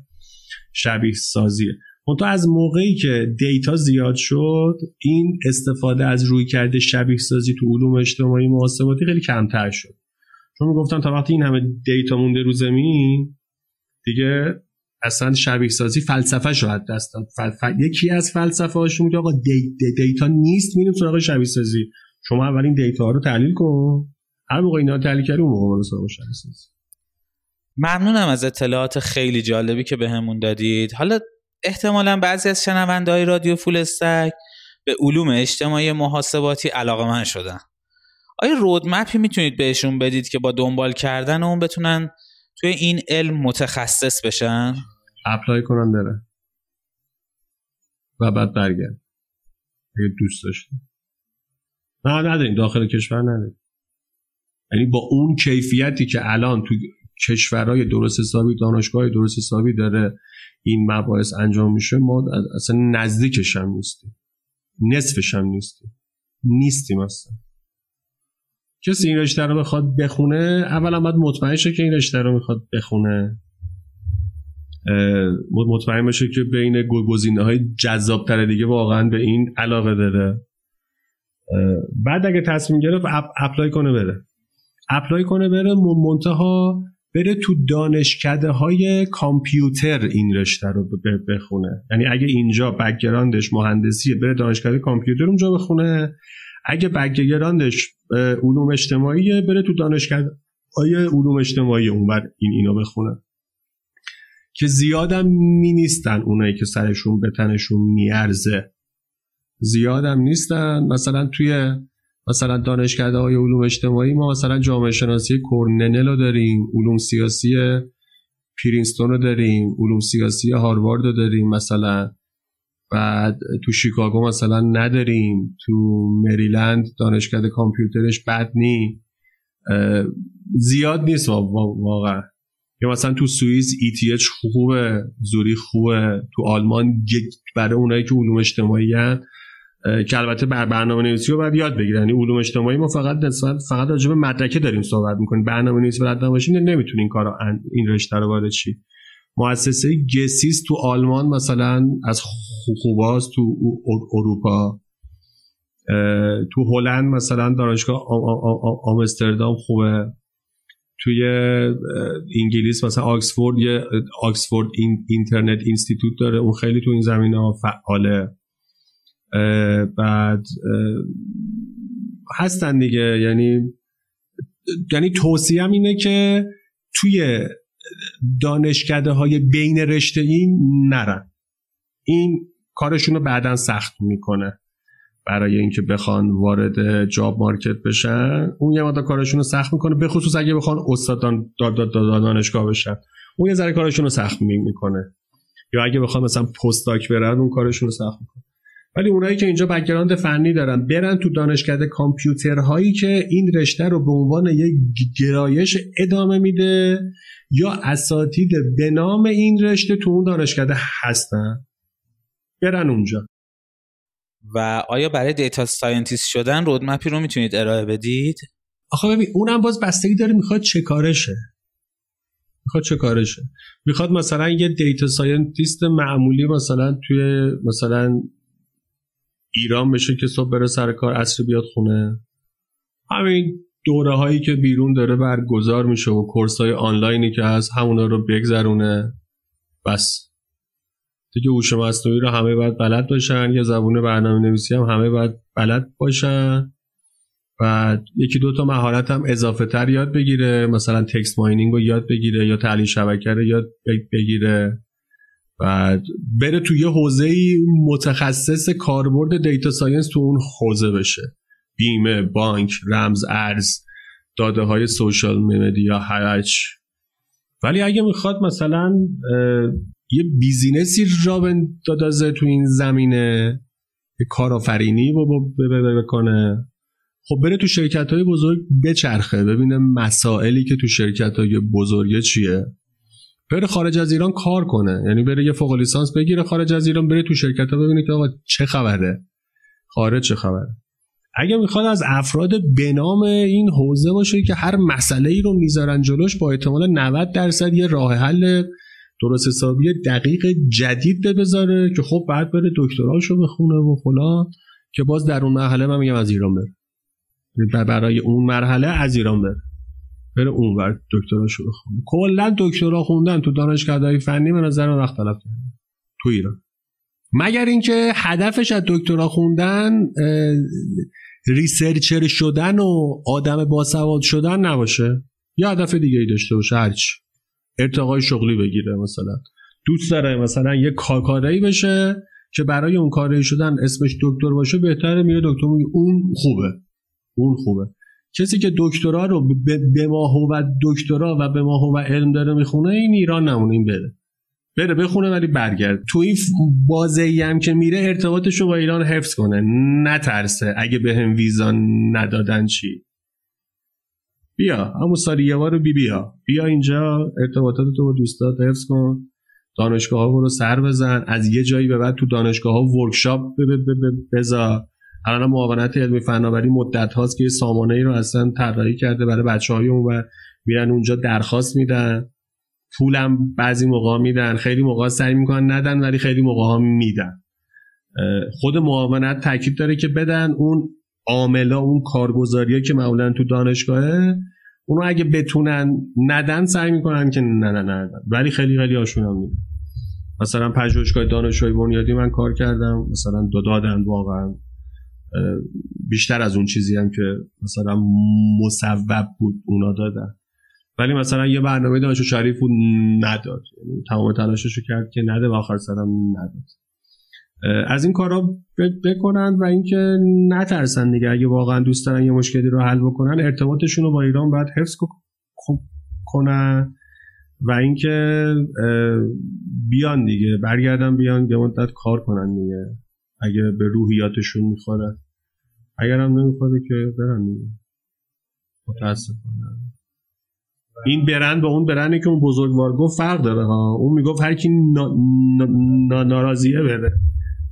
شبیه سازیه. تو از موقعی که data زیاد شد این استفاده از رویکرد شبیه سازی تو علوم اجتماعی محاسباتی خیلی کمتر شد. چون می‌گفتن تا وقتی این همه data مونده رو زمین دیگه اصلا شبیه سازی فلسفه شاید دستم یکی از فلسفه هاشون میگه آقا da... data نیست میریم سراغ شبیه سازی شما اولین data ها رو تحلیل کن. هر موقع اینا تحلیل کردی اون موقع سراغ شبیه سازی ممنونم از اطلاعات خیلی جالبی که بهمون دادید. حالا احتمالا بعضی از شنونده های رادیو فول استک به علوم اجتماعی محاسباتی علاقه من شدن. آیا رودمپی می‌تونید بهشون بدید که با دنبال کردن اون بتونن توی این علم متخصص بشن؟ اپلای کنن بره و بعد برگرد. اگه دوست داشته نه نداریم. داخل کشور نداریم. یعنی با اون کیفیتی که الان تو کشورهای درست حسابی دانشگاه درست حسابی داره این مباحث انجام میشه ما اصلا نزدیکش هم نیستیم. نصفش هم نیستیم. نیستیم اصلا. کسی این رشته رو بخواد بخونه اولا باید مطمئن شه که این رشته رو می‌خواد بخونه. مطمئن باشه که بین گزینه های جذاب تر دیگه واقعا به این علاقه داره. بعد اگه تصمیم گرفت apply کنه بره. apply کنه بره منتها بره تو دانشکده های کامپیوتر این رشته رو بخونه. یعنی اگه اینجا background ش مهندسیه بره دانشکده کامپیوتر اونجا بخونه. اگه background ش علوم اجتماعیه بره تو دانشکده های علوم اجتماعی اونور این اینو بخونه. که زیادم می نیستن اونایی که سرشون به تنشون میارزه. زیادم نیستن. مثلا توی مثلا دانشکده های علوم اجتماعی ما مثلا جامعه شناسی کورنل رو داریم علوم سیاسی پرینستون رو داریم علوم سیاسی هاروارد رو داریم مثلا. بعد تو شیکاگو مثلا نداریم تو مریلند دانشکده کامپیوترش بد نی زیاد نیست واقعا. یا مثلا تو سوئیس ETH خوبه زوری خوبه تو آلمان برای اونایی که علوم اجتماعی هن که البته بر برنامه نویسی رو باید یاد بگیرن. یعنی علوم اجتماعی ما فقط نسبت فقط راجع به مدرکه داریم صحبت می‌کنیم. برنامه نویسی بلد نباشین نمی‌تونین این کارو این رشته رو وارد چی مؤسسه گسیس تو آلمان مثلا از خوباست تو اروپا. تو هلند مثلا دانشگاه آمستردام خوبه. توی انگلیس مثلا آکسفورد یه Oxford Internet Institute داره. اون خیلی تو این زمینه ها بعد هستن دیگه. یعنی یعنی توصیه اینه که توی دانشکده های بین رشته‌ای نرن. این کارشون رو بعدا سخت می‌کنه. برای اینکه بخوان وارد job market بشن اون یه مدت کارشون رو سخت می‌کنه. به خصوص اگه بخوان استاد دانشگاه بشن. اون یه ذره کارشون رو سخت می‌کنه. یا اگه بخوان مثلا postdoc برن اون کارشون رو سخت می‌کنه. ولی اونایی که اینجا background فنی دارن برن تو دانشکده کامپیوترهایی که این رشته رو به عنوان یک گرایش ادامه میده یا اساتید به نام این رشته تو اون دانشکده هستن. برن اونجا. و آیا برای data scientist شدن roadmap ی رو می‌تونید ارائه بدید؟ آخه ببین اونم باز بستگی داره می‌خواد چه کاره شه. می‌خواد چه کاره شه. می‌خواد مثلا یه data scientist معمولی مثلا توی مثلا ایران بشه که صبح بره سر کار عصر بیاد خونه؟ همین دوره هایی که بیرون داره برگزار میشه و course های آنلاینی که هست همونا رو بگذرونه. بس. دیگه هوش مصنوعی رو همه باید بلد باشن. یا زبون برنامه نویسی هم همه باید بلد باشن. و یکی دو تا مهارت هم اضافه تر یاد بگیره. مثلا text mining رو یاد بگیره یا تحلیل شبکه رو یاد بگیره. و بره توی حوزه متخصص کاربرد data science تو اون حوزه بشه. بیمه بانک رمز ارز داده های social media هرچی ولی اگه می‌خواد مثلا یه business ی راه بندازه تو این زمینه یه کارآفرینی بکنه خب بره تو شرکت های بزرگ بچرخه ببینه مسائلی که تو شرکت های بزرگه چیه. بره خارج از ایران کار کنه. یعنی بره یه فوق لیسانس بگیره خارج از ایران بره تو شرکت ها ببینه که آقا چه خبره. خارج چه خبره. اگه می‌خواد از افراد به نام این حوزه باشه که هر مسئله ای رو می‌ذارن جلوش با احتمال 90 درصد یه راه حل درست حسابی دقیق جدید بذاره که خب بعد بره دکتراشو بخونه و فلان که باز در اون مرحله من میگم از ایران بره. برای اون مرحله از ایران بره. بره اون ور دکتراشو بخونه. کلا دکترا خوندن تو دانشگاه‌های فنی به نظر من طلب کرده تو ایران. مگر اینکه هدفش از دکترا خوندن ریسرچر شدن و آدم باسواد شدن نباشه؟ یا هدف دیگه ای داشته باشه هرچی ارتقای شغلی بگیره مثلا. دوست داره مثلا یه کارکاری بشه که برای اون کاری شدن اسمش دکتر باشه بهتره میره دکتر میگه اون خوبه. اون خوبه. کسی که دکترا رو به ما و دکترا و به ما و علم داره می‌خونه این ایران نمونه این بره. بره بخونه ولی برگرد تو این بازه هم که میره ارتباطش رو با ایران حفظ کنه. نترسه. اگه به هم ویزا ندادن چی؟ بیا. همون سالی یه بار بی بیا. بیا اینجا. ارتباطات تو با دوستات حفظ کن. دانشگاه ها رو سر بزن. از یه جایی به بعد تو دانشگاه ها ورکشاپ بذار. الان معاونت علمی فناوری مدت هاست که سامانه ای رو اصلا طراحی کرده برای بچه های اون و میرن اونجا درخواست میدن. پولم بعضی موقع میدن. خیلی موقع سعی می‌کنن ندن ولی خیلی موقع میدن. خود معاونت تاکید داره که بدن اون عاملا اون کارگزاری که معمولا تو دانشگاهه اونو اگه بتونن ندن سعی می‌کنن که نه نه نه ولی خیلی خیلی هم میدن. مثلا پژوهشگاه دانشگاه بنیادی من کار کردم. مثلا دو دادن واقعا. بیشتر از اون چیزی هم که مثلا مصوب بود اونا دادن. ولی مثلا یه برنامه دانشگاه شریف بود نداد. یعنی تمام تلاشش رو کرد که نده و آخر سرم نداد. از این کارا بکنن و اینکه نترسن دیگه. اگه واقعا دوست دارن یه مشکلی رو حل بکنن ارتباطشون رو با ایران باید حفظ کنن و اینکه بیان دیگه. برگردن بیان یه مدت کار کنن دیگه. اگه به روحیاتشون می‌خوره. اگر هم نمی‌خوره که برن دیگه. متاسفانه. این برند با اون برندی که اون بزرگوار گفت فرق داره ها. اون می‌گفت هر کی ناراضیه بره.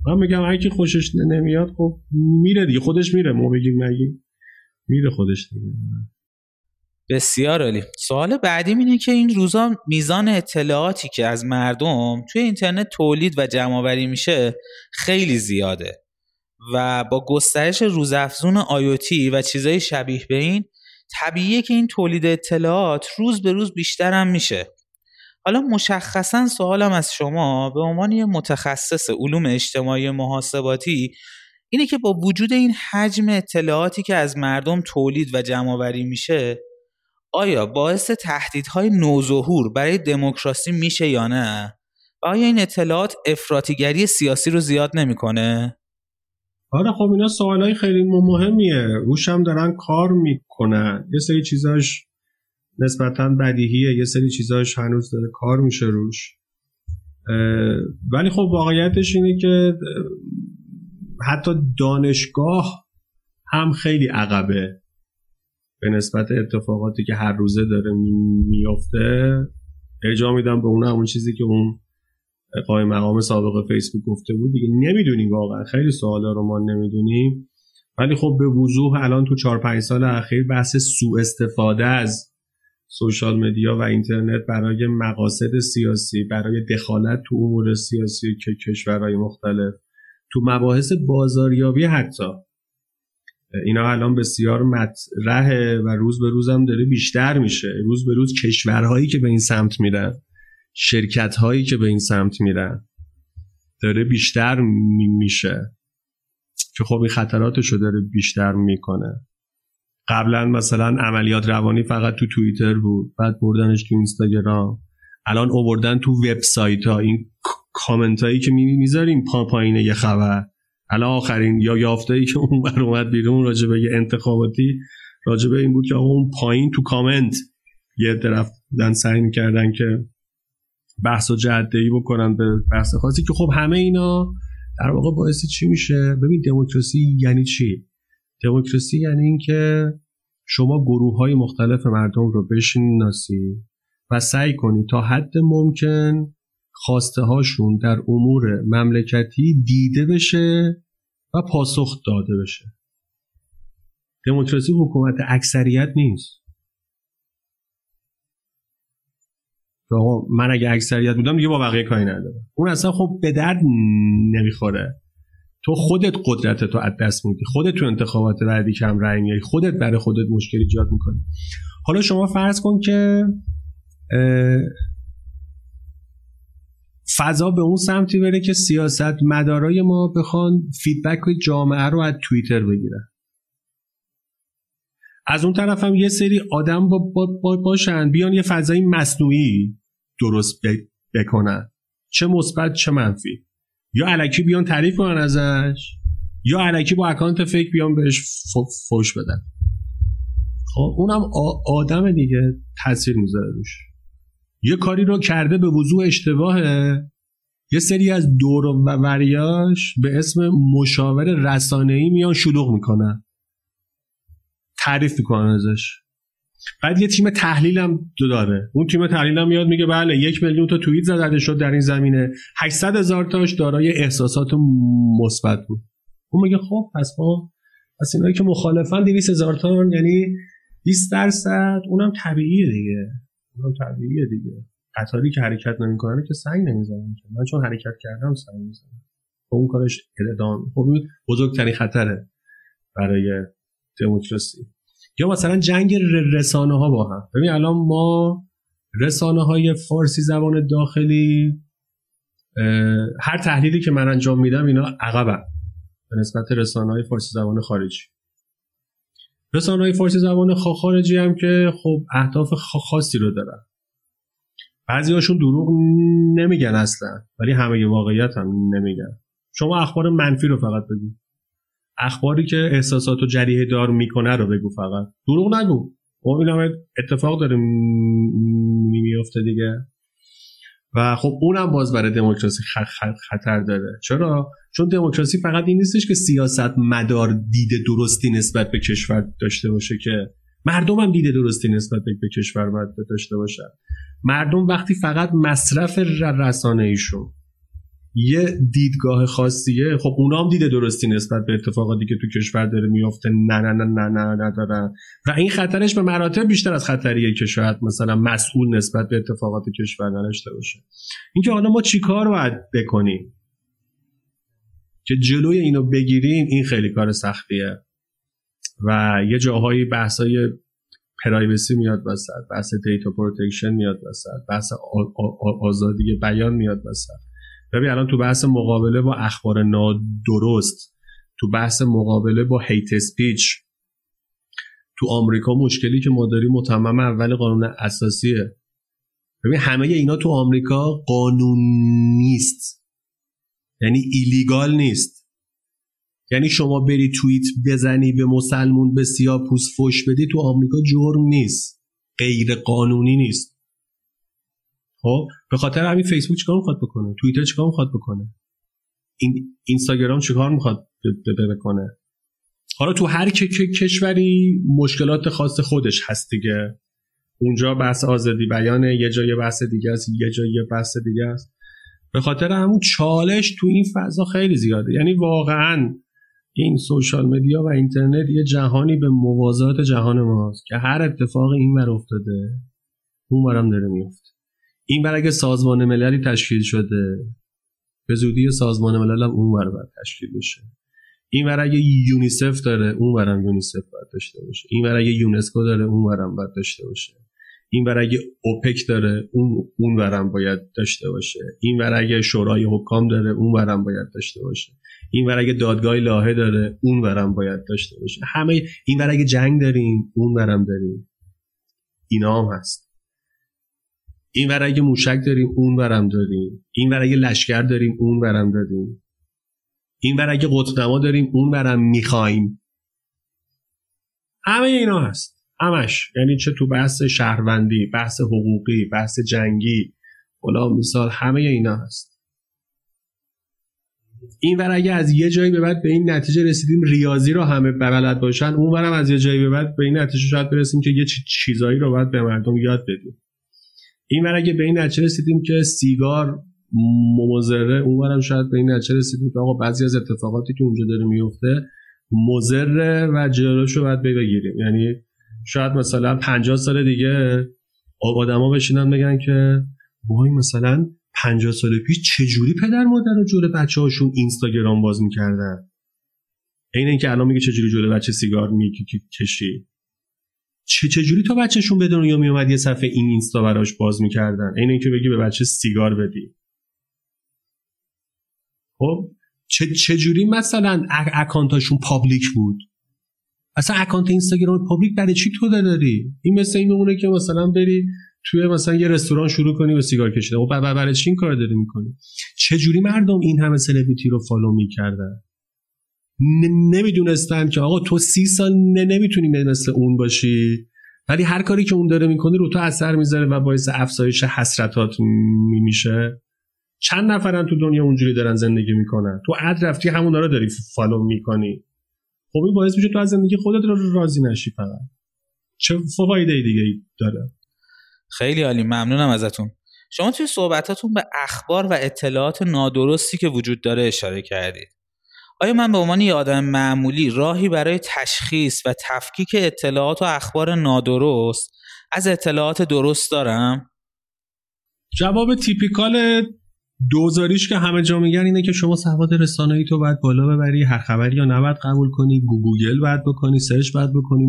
من میگم هر کی خوشش نمیاد خب میره دیگه خودش میره. ما بگیم نگیم. میره خودش دیگه. بسیار عالی. سوال بعدی اینه که این روزا میزان اطلاعاتی که از مردم توی اینترنت تولید و جمع میشه خیلی زیاده و با گسترش روزافزون آیوتی و چیزای شبیه به این طبیعیه که این تولید اطلاعات روز به روز بیشتر هم میشه. حالا مشخصا سوالم از شما به عنوان یه متخصص علوم اجتماعی محاسباتی اینه که با وجود این حجم اطلاعاتی که از مردم تولید و جمع میشه آیا باعث تهدیدهای نوظهور برای دموکراسی میشه یا نه؟ آیا این اطلاعات افراطیگری سیاسی رو زیاد نمی‌کنه؟ آره خب اینا سوالای خیلی مهمیه. روش هم دارن کار می‌کنن. یه سری چیزاش نسبتا بدیهیه. یه سری چیزاش هنوز داره کار میشه روش. ولی خب واقعیتش اینه که حتی دانشگاه هم خیلی عقبه. به نسبت اتفاقاتی که هر روزه داره میافته ارجاع میدم به اون همون چیزی که اون قایم مقام سابق فیسبوک گفته بود. دیگه نمی‌دونیم واقعا خیلی سوالا رو ما نمی‌دونیم. ولی خب به وضوح الان تو 4 5 سال اخیر بحث سوء استفاده از سوشال مدیا و اینترنت برای مقاصد سیاسی برای دخالت تو امور سیاسی که کشورهای مختلف تو مباحث بازاریابی حتی اینا الان بسیار مطرحه و روز به روز هم داره بیشتر میشه. روز به روز کشورهایی که به این سمت میرن شرکت هایی که به این سمت میرن داره بیشتر میشه. که خب این خطراتش رو داره بیشتر می‌کنه. قبلا مثلا عملیات روانی فقط تو توییتر بود بعد بردنش تو اینستاگرام. الان اووردن تو وبسایت ها این کامنت هایی که می‌ذاریم پا پایینه یه خبر. الان آخرین یا یافته ای که اون بر اومد بیرون راجع به یه انتخاباتی راجع به این بود که اون پایین تو کامنت یه طرف بودن سعی می‌کردن که بحث و جده ای بکنن به بحث خاصی که خب همه اینا در واقع باعث چی میشه؟ ببین دموکراسی یعنی چی؟ دموکراسی یعنی اینکه شما گروه های مختلف مردم رو بشناسی و سعی کنی تا حد ممکن خواسته هاشون در امور مملکتی دیده بشه و پاسخ داده بشه. دموکراسی حکومت اکثریت نیست. من اگه اکثریت بودم دیگه با بقیه کاری ندارم. اون اصلا خب به درد نمی‌خوره. تو خودت قدرت تو از دست میدی. خودت تو انتخابات بعدی کم رای میاری خودت برای خودت مشکل ایجاد می‌کنی. حالا شما فرض کن که فضا به اون سمتی بره که سیاست مدارای ما بخوان فیدبک جامعه رو از توییتر بگیرن. از اون طرف هم یه سری آدم با, با, باشن بیان یه فضای مصنوعی درست بکنن. چه مثبت چه منفی. یا علکی بیان تعریف کنن ازش یا علکی با اکانت فیک بیان بهش فوش بدن. خب اونم آدم دیگه تاثیر می‌ذاره روش. یه کاری رو کرده به وضوع اشتباهه. یه سری از دور و وریاش به اسم مشاور رسانه‌ای میان شلوغ می‌کنن. تعریف می‌کنن ازش. بعد یه تیم تحلیل هم داره. اون تیم تحلیل هم میاد میگه بله یک میلیون تا توییت زده شد در این زمینه. 800 هزار تاش دارای احساسات مثبت بود. اون میگه خب پس ما پس اینایی که مخالفن 200 هزار تا یعنی 20 درصد اونم طبیعیه دیگه. اونم طبیعیه دیگه. قطاری که حرکت نمی‌کنه که سنگ نمی‌زنن من چون حرکت کردم سنگ می‌زنم خب اون کارش اعدام خب بزرگترین خطره برای دموکراسی. یا مثلا جنگ رسانه ها با هم. ببین الان ما رسانه های فارسی زبان داخلی هر تحلیلی که من انجام میدم اینا عقبن. به نسبت رسانه های فارسی زبان خارجی. رسانه های فارسی زبان خارجی هم که خب اهداف خاصی رو دارن. بعضی هاشون دروغ نمیگن اصلا ولی همه واقعیت هم نمیگن. شما اخبار منفی رو فقط بگو. اخباری که احساسات و جریه دار می‌کنه رو بگو فقط. دروغ نگو. خب اتفاق داره میفته دیگه. و خب اونم باز برای دموکراسی خطر داره. چرا؟ چون دموکراسی فقط این نیستش که سیاست مدار دید درستی نسبت به کشور داشته باشه که مردم هم دید درستی نسبت به کشور باید داشته باشن. مردم وقتی فقط مصرف رسانه ایشون یه دیدگاه خاصیه. خب اونا هم دیده درستی نسبت به اتفاقاتی که تو کشور داره میفته نه نه نه نه نه ندارن و این خطرش به مراتب بیشتر از خطریه که شاید مثلا مسئول نسبت به اتفاقات کشور نداشته باشه. اینکه حالا ما چیکار باید بکنیم؟ که جلوی اینو بگیریم این خیلی کار سختیه. و یه جاهایی بحثای privacy میاد وسط بحث data protection میاد وسط بحث آزادی بیان میاد وسط. ببین الان تو بحث مقابله با اخبار نادرست تو بحث مقابله با hate speech تو آمریکا مشکلی که ما داریم متمم اول قانون اساسیه. ببین همه اینا تو آمریکا قانون نیست. یعنی illegal نیست. یعنی شما بری توییت بزنی به مسلمون به سیاپوس فش بدی تو آمریکا جرم نیست. غیر قانونی نیست. خب به خاطر همین فیسبوک چیکار می‌خواد بکنه؟ توییتر چیکار می‌خواد بکنه؟ این اینستاگرام چیکار می‌خواد بکنه؟ حالا تو هر کشوری مشکلات خاص خودش هست دیگه. اونجا بحث آزادی بیانه یه جای بحث دیگه است یه جای بحث دیگه است. به خاطر همون چالش تو این فضا خیلی زیاده. یعنی واقعا این سوشال مدیا و اینترنت یه جهانی به موازات جهان ماست که هر اتفاق این بر افتاده اون برم داره میفته این بر اگه سازمان مللی تشکیل شده. به زودی سازمان ملل هم اون بر باید تشکیل بشه. این بر اگه یونیسف داره اون برم یونیسف باید داشته باشه. این بر اگه یونسکو داره اون برم باید داشته باشه. این ور اگه اوپک داره اون اون ورم باید داشته باشه. این ور اگه شورای حکام داره اون ورم باید داشته باشه. این ور اگه دادگاه لاهه داره اون ورم باید داشته باشه. همه این ور اگه جنگ داریم اون ورم داریم. اینا هم هست. این ور اگه موشک داریم اون ورم داریم. این ور اگه لشکر داریم اون ورم داریم. این ور اگه قطبنما داریم اون ورم می‌خوایم. همه اینا هست. همش. یعنی چه تو بحث شهروندی بحث حقوقی بحث جنگی فلان مثال همه اینا هست. این ور اگه از یه جایی به بعد به این نتیجه رسیدیم ریاضی رو همه بلد باشن اون ورم از یه جایی به بعد به این نتیجه شاید برسیم که یه چیزایی رو باید به مردم یاد بدیم. این ور اگه به این نتیجه رسیدیم که سیگار ممزره اون ورم شاید به این نتیجه رسیدیم که آقا بعضی از اتفاقاتی که اونجا داره میفته مزره و جلوشو باید بگیریم. یعنی شاید مثلا 50 سال دیگه آدما بشینن بگن که وای مثلا 50 سال پیش چجوری پدر مادر رو جلو بچه هاشون اینستاگرام باز می‌کردن؟ این اینکه الان میگه چجوری جلو بچه سیگار می‌کشی چه چجوری تا بچهشون به دنیا میومد یه صفحه این اینستا براش باز می‌کردن؟ این اینکه بگی به بچه سیگار بدی. خب؟ چه چجوری مثلا اکانتاشون public بود؟ اصلا اکانت اینستاگرام public برای چی تو داری؟ این مثل این میمونه که مثلا بری توی مثلا یه رستوران شروع کنی و سیگار کشیدن. خب برای چی این کار داری می‌کنی؟ چه جوری مردم این همه سلبریتی رو follow می‌کردن؟ نمی‌دونستن که آقا تو سی سال نمی‌تونی مثل اون باشی. ولی هر کاری که اون داره می‌کنه رو تو اثر می‌ذاره و باعث افزایش حسرتات میشه. چند نفرن تو دنیا اونجوری دارن زندگی می‌کنن. تو عد رفتی همون رو داری فالو می‌کنی. خب این باعث میشه تو از زندگی خودت رو راضی نشی فقط. چه فایده دیگه داره؟ خیلی عالی. ممنونم ازتون. شما توی صحبتاتون به اخبار و اطلاعات نادرستی که وجود داره اشاره کردید. آیا من به عنوان یه آدم معمولی راهی برای تشخیص و تفکیک اطلاعات و اخبار نادرست از اطلاعات درست دارم؟ جواب typical دوزاریش که همه جا میگن اینه که شما سواد رسانه‌ای تو باید بالا ببری هر خبری را نباید قبول کنی گوگل باید بکنی search باید بکنی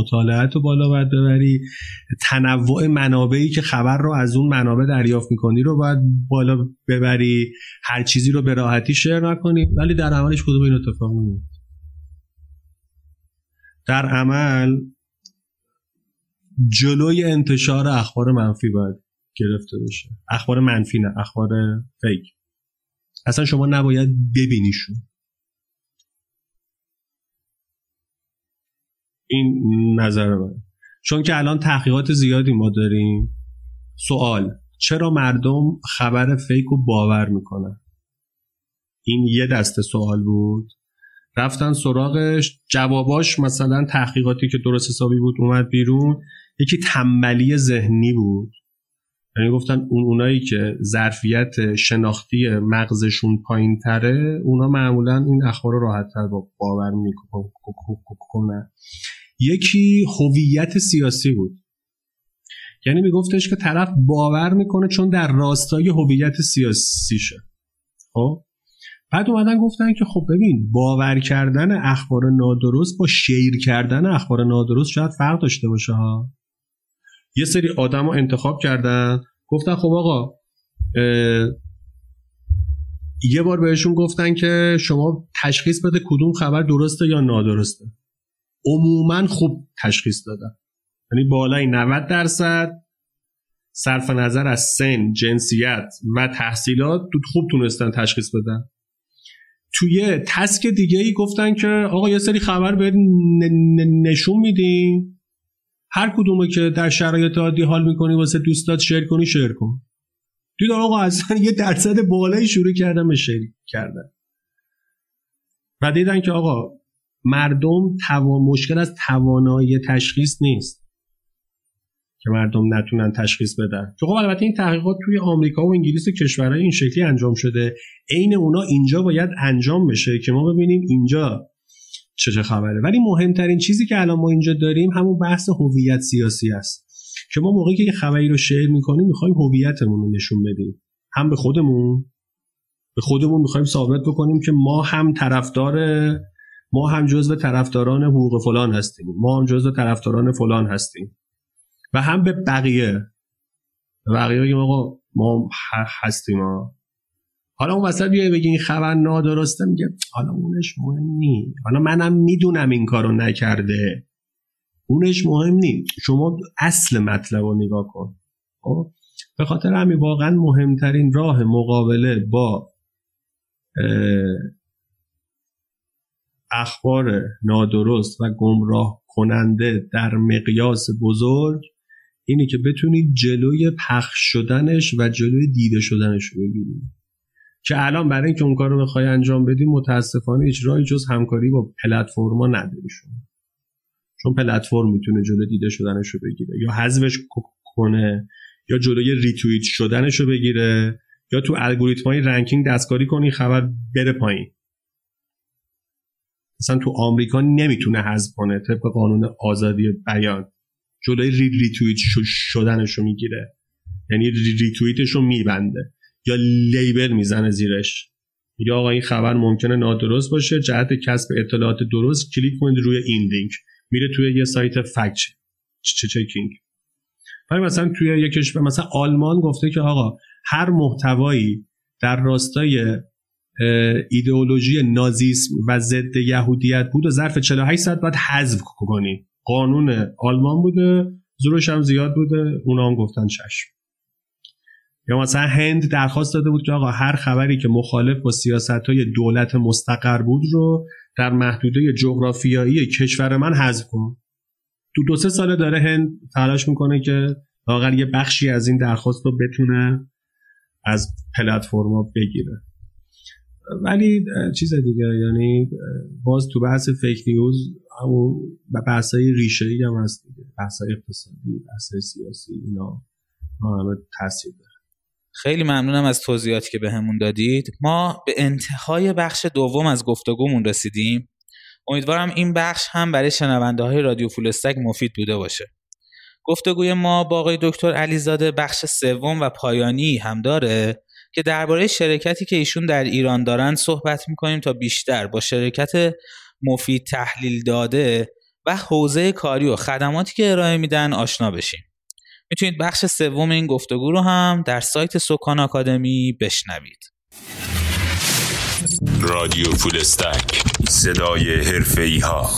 مطالعات رو بالا باید ببری. تنوع منابعی که خبر رو از اون منابع دریافت می‌کنی رو باید بالا ببری. هر چیزی رو به راحتی share نکنی ولی در عملش کدوم این اتفاق نمیفته در عمل جلوی انتشار اخبار منفی باید گرفته بشه. اخبار منفی نه اخبار فیک اصلا شما نباید ببینیشون. این نظر من. چون که الان تحقیقات زیادی ما داریم. سوال چرا مردم خبر فیک رو باور می‌کنن؟ این یه دسته سوال بود. رفتن سراغش جواباش مثلا تحقیقاتی که درست حسابی بود اومد بیرون. یکی تنبلی ذهنی بود. یعنی گفتن اون اونایی که ظرفیت شناختی مغزشون پایین تره اونا معمولا این اخبار رو راحت تر با باور می‌کنن. یکی هویت سیاسی بود. یعنی میگفتش که طرف باور می‌کنه چون در راستای هویت سیاسیشه خب؟ بعد اومدن گفتن که خب ببین باور کردن اخبار نادرست با شیر کردن اخبار نادرست شاید فرق داشته باشه ها؟ یه سری آدم رو انتخاب کردن گفتن خب آقا یه بار بهشون گفتن که شما تشخیص بده کدوم خبر درسته یا نادرسته. عموما خوب تشخیص دادن. یعنی بالای 90 درصد صرف نظر از سن جنسیت و تحصیلات خوب تونستن تشخیص بدن. توی تسک دیگه ای گفتن که آقا یه سری خبر به نشون میدیم. هر کدومه که در شرایط عادی حال می‌کنی واسه دوستات شیر کنی شیر کن. دیدم آقا اصلا یه درصد بالایی شروع کردن به شیر کردن. و دیدن که آقا مردم توان مشکل از توانایی تشخیص نیست که مردم نتونن تشخیص بدن. چون خب البته این تحقیقات توی آمریکا و انگلیس و کشورهای این شکلی انجام شده. عین اونا اینجا باید انجام بشه که ما ببینیم اینجا چه چه خبره. ولی مهمترین چیزی که الان ما اینجا داریم همون بحث هویت سیاسی است. که ما موقعی که خبری رو شیر می‌کنیم می‌خوایم هویتمون رو نشون بدیم. هم به خودمون به خودمون می‌خوایم ثابت بکنیم که ما هم طرفدار ما هم جزو طرفداران حقوق فلان هستیم. ما هم جزو طرفداران فلان هستیم. و هم به بقیه. بقیه آقا ما هستیم. حالا اون وسط بیای بگی این خبر نادرسته میگه حالا اونش مهم نی حالا منم می‌دونم این کارو نکرده. اونش مهم نی شما اصل مطلب رو نگاه کن. خب؟ به خاطر همین واقعا مهمترین راه مقابله با اخبار نادرست و گمراه کننده در مقیاس بزرگ اینه که بتونید جلوی پخش شدنش و جلوی دیده شدنش رو بگیرید که الان برای اینکه اون کار رو بخوای انجام بدی متاسفانه راهی جز همکاری با پلتفرما نداری شما. چون پلتفرم می‌تونه جلو دیده شدنش بگیره یا حذفش کنه یا جلوی ریتوییت شدنش رو بگیره یا تو الگوریتم های ranking دستکاری کنه خبر بره پایین. مثلا تو آمریکا نمی‌تونه حذف کنه طبق قانون آزادی بیان. جلوی re retweet شدنش رو می‌گیره. یعنی ریتوییتش رو میبنده. یا label می‌زنه زیرش. یا آقا این خبر ممکنه نادرست باشه. جهت کسب اطلاعات درست کلیک کنید روی این لینک. میره توی یه سایت fact checking ولی مثلا توی یه کشور مثلا آلمان گفته که آقا هر محتوایی در راستای ایدئولوژی نازیسم و ضد یهودیت بود و ظرف 48 ساعت باید حذف کنی. قانون آلمان بوده زورش هم زیاد بوده اونا هم گفتن چشم. یا مثلا هند درخواست داده بود که آقا هر خبری که مخالف با سیاست های دولت مستقر بود رو در محدوده جغرافیایی کشور من حذف کن. تو دو سه ساله داره هند تلاش می‌کنه که واقعا یه بخشی از این درخواست رو بتونه از پلتفرما بگیره. ولی چیز دیگه یعنی باز تو بحث فیک نیوز همون بحثای ریشه ای هم هست دیگه بحثای اقتصادی بحثای سیاسی اینا همه تاثیر خیلی ممنونم از توضیحاتی که بهمون به دادید. ما به انتهای بخش دوم از گفتگومون رسیدیم. امیدوارم این بخش هم برای شنونده های رادیو فولستک مفید بوده باشه. گفتگوی ما با آقای دکتر علیزاده بخش سوم و پایانی هم داره که درباره شرکتی که ایشون در ایران دارن صحبت می‌کنیم تا بیشتر با شرکت مفید تحلیل داده و حوزه کاری و خدماتی که ارائه میدن آشنا بشیم. می‌تونید بخش سوم این گفتگو رو هم در سایت سکان آکادمی بشنوید. رادیو فولستک صدای حرفه ها